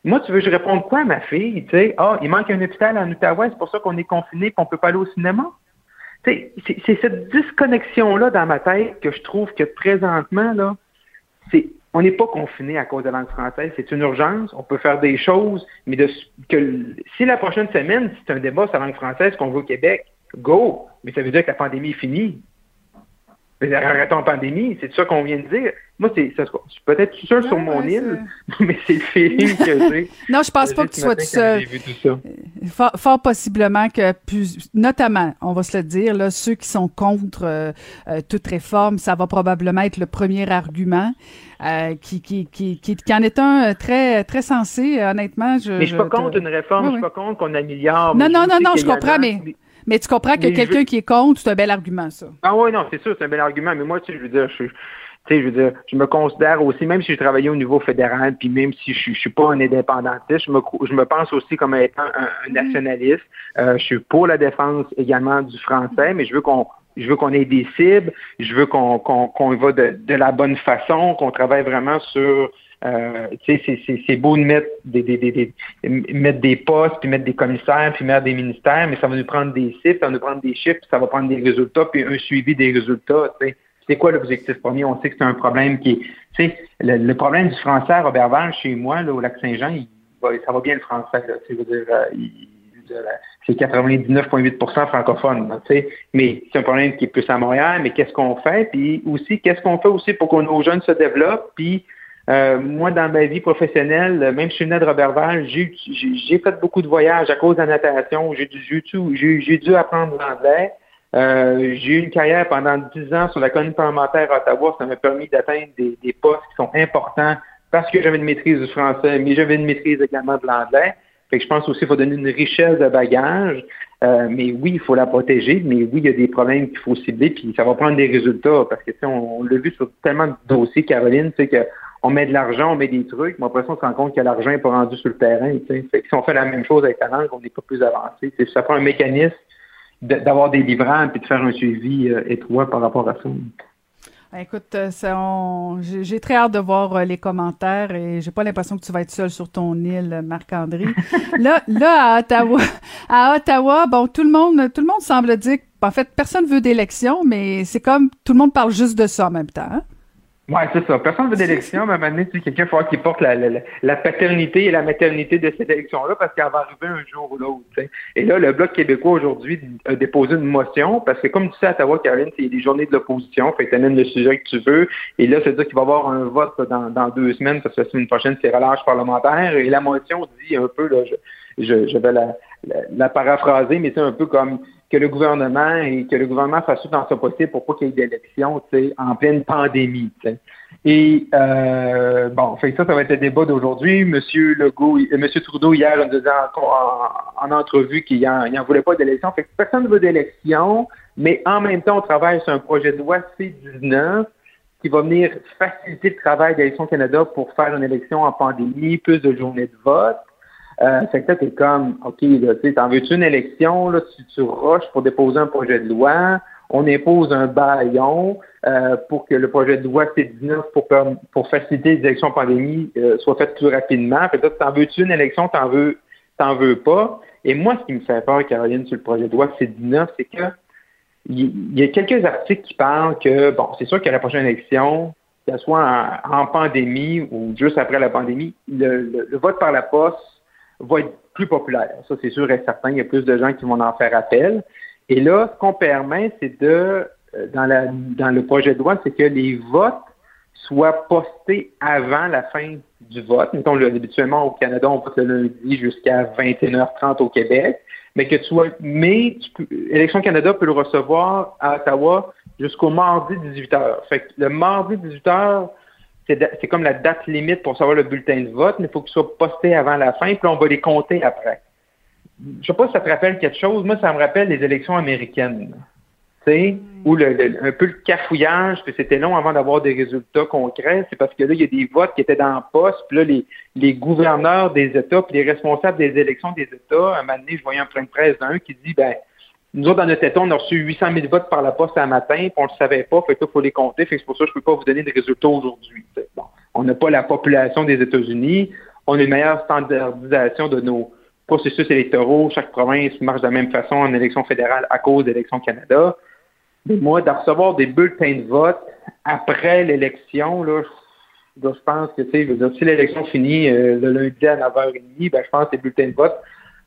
moi, tu veux que je réponde quoi à ma fille? Tu sais, ah, il manque un hôpital en Outaouais, c'est pour ça qu'on est confiné et qu'on peut pas aller au cinéma. C'est cette disconnexion-là dans ma tête que je trouve que présentement, là, c'est on n'est pas confiné à cause de la langue française. C'est une urgence. On peut faire des choses, mais si la prochaine semaine, c'est un débat sur la langue française qu'on veut au Québec, go! Mais ça veut dire que la pandémie est finie. Mais arrêtons la pandémie, c'est ça qu'on vient de dire. Moi, c'est peut-être tout seul sur mon île, mais c'est le feeling que j'ai. non, je pense pas que tu sois tout seul. Fort, fort, possiblement que, plus, notamment, on va se le dire, là, ceux qui sont contre euh, euh, toute réforme, ça va probablement être le premier argument. Euh, qui, qui, qui, qui, qui, en est un très, très sensé, honnêtement. Je, mais je suis pas contre une réforme, je suis pas contre qu'on améliore. Non, non, non, non, je comprends, mais mais tu comprends que quelqu'un qui est contre, c'est un bel argument, ça. Ah oui, non, c'est sûr, c'est un bel argument. Mais moi, tu sais, je veux dire, je, je veux dire, je me considère aussi, même si je travaillais au niveau fédéral, puis même si je, je suis pas un indépendantiste, je me, je me pense aussi comme étant un, mm-hmm. nationaliste. Euh, je suis pour la défense également du français, mais je veux qu'on je veux qu'on ait des cibles, je veux qu'on qu'on qu'on y va de, de la bonne façon, qu'on travaille vraiment sur euh, c'est beau de mettre des, des, des, mettre des postes, puis mettre des commissaires, puis mettre des ministères, mais ça va nous prendre des chiffres, ça va nous prendre des chiffres, puis ça va prendre des résultats, puis un suivi des résultats. C'est quoi l'objectif premier? On sait que c'est un problème qui est. Le, le problème du français à Robertval, chez moi, là, au Lac-Saint-Jean, ça va bien le français. Là, dire, euh, c'est 99,8% francophone. mais c'est un problème qui est plus à Montréal, mais qu'est-ce qu'on fait? Puis aussi, qu'est-ce qu'on fait aussi pour que nos jeunes se développent? Puis euh, moi, dans ma vie professionnelle, même si je suis né de Robertval, j'ai fait beaucoup de voyages à cause de la natation. J'ai dû, apprendre l'anglais. Euh, j'ai eu une carrière pendant dix ans sur la colline parlementaire à Ottawa. Ça m'a permis d'atteindre des, des, postes qui sont importants parce que j'avais une maîtrise du français, mais j'avais une maîtrise également de l'anglais. Fait que je pense aussi qu'il faut donner une richesse de bagages. Euh, mais oui, il faut la protéger, mais oui, il y a des problèmes qu'il faut cibler, puis ça va prendre des résultats, parce que on, on l'a vu sur tellement de dossiers, Caroline, sais, que on met de l'argent, on met des trucs, mais après ça, on se rend compte que l'argent n'est pas rendu sur le terrain. Fait si on fait la même chose avec la langue, on n'est pas plus avancé. Ça prend un mécanisme d'avoir des livrants et de faire un suivi euh, étroit par rapport à ça. Ben, écoute, euh, j'ai très hâte de voir euh, les commentaires et j'ai pas l'impression que tu vas être seul sur ton île, Marc-André. là, là, à Ottawa, à Ottawa, bon, tout le monde, tout le monde semble dire, en fait, personne veut d'élection, mais c'est comme tout le monde parle juste de ça en même temps. Hein? Oui, c'est ça. Personne veut d'élection, mais maintenant, tu quelqu'un faut qu'il porte la, la, la, paternité et la maternité de cette élection-là parce qu'elle va arriver un jour ou l'autre. Et là, le Bloc québécois aujourd'hui a déposé une motion parce que, comme tu sais, à Ottawa, Caroline, c'est des journées de l'opposition. Fait que tu le sujet que tu veux. Et là, c'est-à-dire qu'il va y avoir un vote dans, dans deux semaines parce que la semaine prochaine, c'est relâche parlementaire. Et la motion dit un peu, là, je, je, je vais la, la, paraphraser, mais c'est un peu comme que le gouvernement et que le gouvernement fasse tout dans son possible pour pas qu'il y ait d'élections en pleine pandémie. Et euh, bon, fait ça, ça va être le débat d'aujourd'hui. Monsieur Legault, euh, Monsieur Trudeau hier nous disait en, en, entrevue qu'il n'en voulait pas d'élection. Fait que personne ne veut d'élection, mais en même temps, on travaille sur un projet de loi C19 qui va venir faciliter le travail d'Élection Canada pour faire une élection en pandémie, plus de journées de vote. Euh, fait que là, t'es comme, OK, là, tu t'en veux-tu une élection, là, tu, tu rushes pour déposer un projet de loi, on impose un baillon euh, pour que le projet de loi C19 pour, pour faciliter les élections en pandémie euh, soit fait plus rapidement. Fait que là, t'en veux-tu une élection, t'en veux, t'en veux pas. Et moi, ce qui me fait peur, Caroline, sur le projet de loi C19, c'est que il y, a quelques articles qui parlent que, bon, c'est sûr qu'à la prochaine élection, que ce soit en, pandémie ou juste après la pandémie, le vote par la poste va être plus populaire. Ça, c'est sûr et certain. Il y a plus de gens qui vont en faire appel. Et là, ce qu'on permet, c'est de, euh, dans, la, dans le projet de loi, c'est que les votes soient postés avant la fin du vote. Mettons, habituellement, au Canada, on vote le lundi jusqu'à 21h30 au Québec. Mais que tu sois, mais Élection Canada peut le recevoir à Ottawa jusqu'au mardi 18h. Fait que le mardi 18h, c'est comme la date limite pour savoir le bulletin de vote, mais il faut qu'il soit posté avant la fin, puis on va les compter après. Je sais pas si ça te rappelle quelque chose. Moi, ça me rappelle les élections américaines. Où le, un peu le cafouillage, puis c'était long avant d'avoir des résultats concrets. C'est parce que là, il y a des votes qui étaient dans le poste, puis là, les, les gouverneurs des États, puis les responsables des élections des États, un moment donné, je voyais un plein de presse d'un qui dit, ben, nous autres, dans notre État, on a reçu 800 000 votes par la poste un matin, puis on ne le savait pas, fait que il faut les compter, fait que c'est pour ça que je ne peux pas vous donner des résultats aujourd'hui. On n'a pas la population des États-Unis, on a une meilleure standardisation de nos processus électoraux. Chaque province marche de la même façon en élection fédérale à cause d'élections Canada. Mais moi, de recevoir des bulletins de vote après l'élection, là, je pense que, si l'élection finit euh, le lundi à 9h30, ben, je pense que les bulletins de vote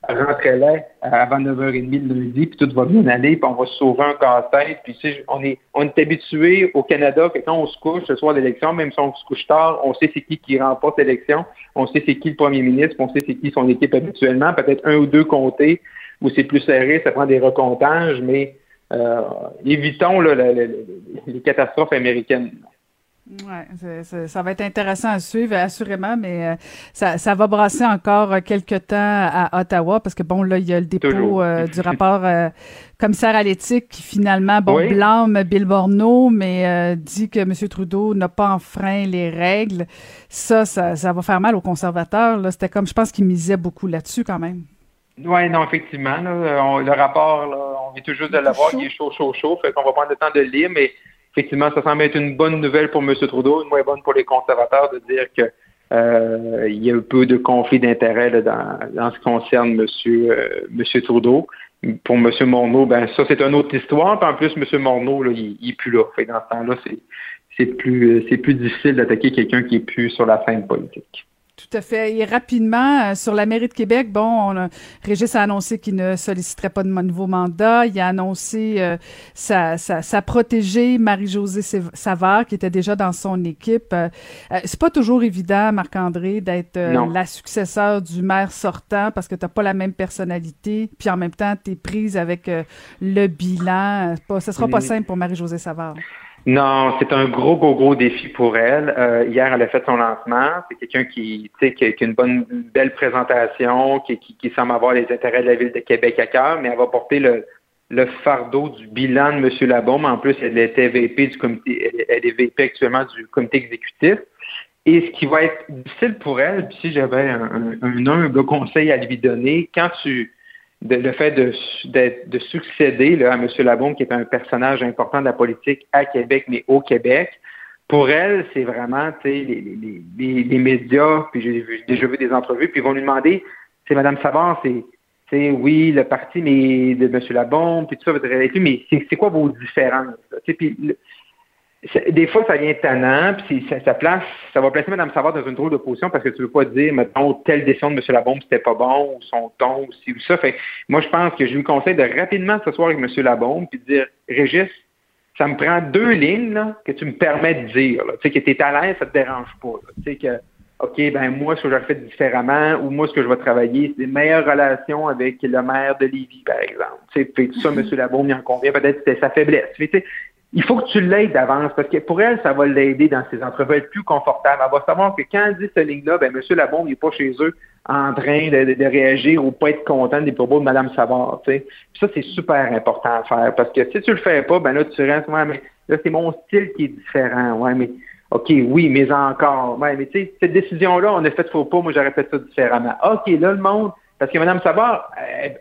rentrez là avant 9h30 le lundi, puis tout va bien aller, puis on va se sauver un casse-tête. Puis, tu sais, on est, on est habitué au Canada que quand on se couche ce soir d'élection, même si on se couche tard, on sait c'est qui qui remporte l'élection, on sait c'est qui le premier ministre, on sait c'est qui son équipe habituellement, peut-être un ou deux comtés où c'est plus serré, ça prend des recomptages, mais euh, évitons les catastrophes américaines. Oui, ça va être intéressant à suivre, assurément, mais euh, ça, ça, va brasser encore quelques temps à Ottawa parce que, bon, là, il y a le dépôt euh, du rapport commissaire à l'éthique qui, finalement, bon, blâme Bill Borneau, mais dit que M. Trudeau n'a pas enfreint les règles. Ça, ça, ça va faire mal aux conservateurs. C'était comme, je pense qu'il misait beaucoup là-dessus quand même. Oui, non, effectivement. le rapport, là, on vient toujours de l'avoir, il est chaud, chaud, chaud. Fait qu'on va prendre le temps de le lire, mais effectivement, ça semble être une bonne nouvelle pour M. Trudeau, une moins bonne pour les conservateurs de dire que euh, il y a un peu de conflit d'intérêt dans, dans, ce qui concerne M. Euh, Trudeau. Pour M. Morneau, ben ça, c'est une autre histoire. Puis en plus, M. Morneau, là, il, n'est plus là. Fait dans ce temps-là, c'est plus, c'est plus difficile d'attaquer quelqu'un qui est plus sur la scène politique. Tout à fait. Et rapidement, euh, sur la mairie de Québec, bon, on a, Régis a annoncé qu'il ne solliciterait pas de nouveau mandat. Il a annoncé euh, sa, sa, protégée, Marie-Josée Savard, qui était déjà dans son équipe. Euh, c'est pas toujours évident, Marc-André, d'être la successeur du maire sortant parce que tu n'as pas la même personnalité. Puis en même temps, tu es prise avec le bilan. Pas, ce sera pas simple pour Marie-Josée Savard. Non, c'est un gros, gros, gros défi pour elle. Euh, hier, elle a fait son lancement. C'est quelqu'un qui, qui, qui a une bonne, belle présentation, qui, qui, qui, semble avoir les intérêts de la ville de Québec à cœur, mais elle va porter le, le fardeau du bilan de M. Labaume. En plus, elle était VP du comité, elle est VP actuellement du comité exécutif. Et ce qui va être difficile pour elle, puis si j'avais un, un, un conseil à lui donner, quand tu le fait de, de, succéder là, à M. Labaume, qui est un personnage important de la politique à Québec, mais au Québec, pour elle, c'est vraiment les, les, les, les, médias, puis j'ai déjà vu des entrevues, puis ils vont lui demander, c'est Mme Savard, c'est oui, le parti mais de M. Labaume, puis tout ça, votre réalité, mais c'est quoi vos différences? Puis, des fois, ça vient tannant, puis ça, ça, place, ça va placer Mme Savard dans une drôle de position parce que tu veux pas dire, mettons, telle décision de M. Labombe, c'était pas bon, ou son ton, ou ci ou ça. Fait moi, je pense que je lui conseille de rapidement s'asseoir avec M. Labombe puis de dire, Régis, ça me prend deux lignes là, que tu me permets de dire. Tu sais, que tu es à l'aise, ça te dérange pas. Tu sais, que, OK, ben moi, ce que j'aurais fait différemment, ou moi, ce que je vais travailler, c'est des meilleures relations avec le maire de Lévis, par exemple. Tu sais, tout ça, M. Labaume, il en convient, peut-être que c'était sa faiblesse. Tu sais, il faut que tu l'aides d'avance parce que pour elle, ça va l'aider dans ses être plus confortable. Elle va savoir que quand elle dit cette ligne-là, ben, M. Labombe n'est pas chez eux en train de, réagir ou pas être content des propos de Mme Savard. Tu sais. Puis ça, c'est super important à faire parce que si tu le fais pas, ben là, tu restes, ouais, mais là, c'est mon style qui est différent. Ouais, mais OK, oui, mais encore. Ouais, mais tu sais, cette décision-là, on a fait faux pas, moi j'aurais fait ça différemment. OK, là, le monde, parce que Mme Savard,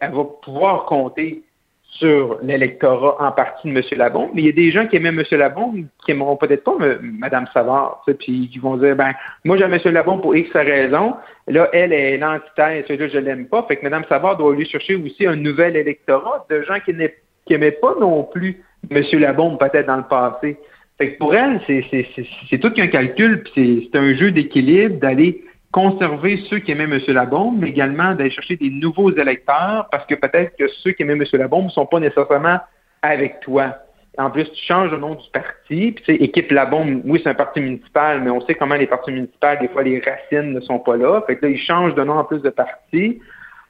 elle va pouvoir compter sur l'électorat en partie de M. Labon, mais il y a des gens qui aimaient M. Labon qui aimeront peut-être pas Mme Savard, puis qui vont dire, ben, moi j'aime M. Labon pour X raison, là, elle est l'antithèse, là, je l'aime pas, fait que Mme Savard doit lui chercher aussi un nouvel électorat de gens qui n'aimaient pas non plus M. Labon peut-être dans le passé. Fait que pour elle, c'est tout qu'un calcul, puis c'est un jeu d'équilibre d'aller conserver ceux qui aimaient M. Labombe, mais également d'aller chercher des nouveaux électeurs, parce que peut-être que ceux qui aimaient M. Labombe ne sont pas nécessairement avec toi. En plus, tu changes le nom du parti, puis tu sais, équipe Labombe, oui, c'est un parti municipal, mais on sait comment les partis municipaux, des fois, les racines ne sont pas là. Fait que là, ils changent de nom en plus de parti.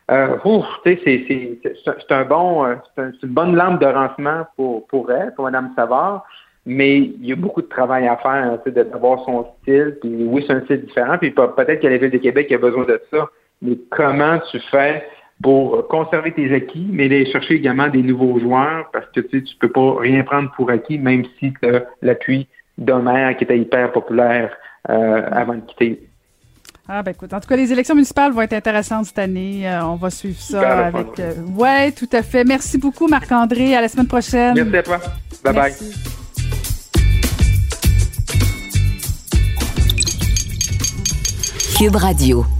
Euh, c'est un bon, euh, c'est une bonne lampe de rancement pour, pour elle, pour Mme Savard mais il y a beaucoup de travail à faire, d'avoir son style. Puis oui, c'est un style différent. Puis peut-être que la Ville de Québec a besoin de ça. Mais comment tu fais pour conserver tes acquis, mais aller chercher également des nouveaux joueurs? Parce que tu sais, tu peux pas rien prendre pour acquis, même si tu as l'appui d'Homère qui était hyper populaire euh, avant de quitter. Ah ben écoute, en tout cas, les élections municipales vont être intéressantes cette année. Euh, on va suivre ça avec. Euh, ouais, tout à fait. Merci beaucoup, Marc-André. À la semaine prochaine. Merci à toi. Bye bye. Cube Radio.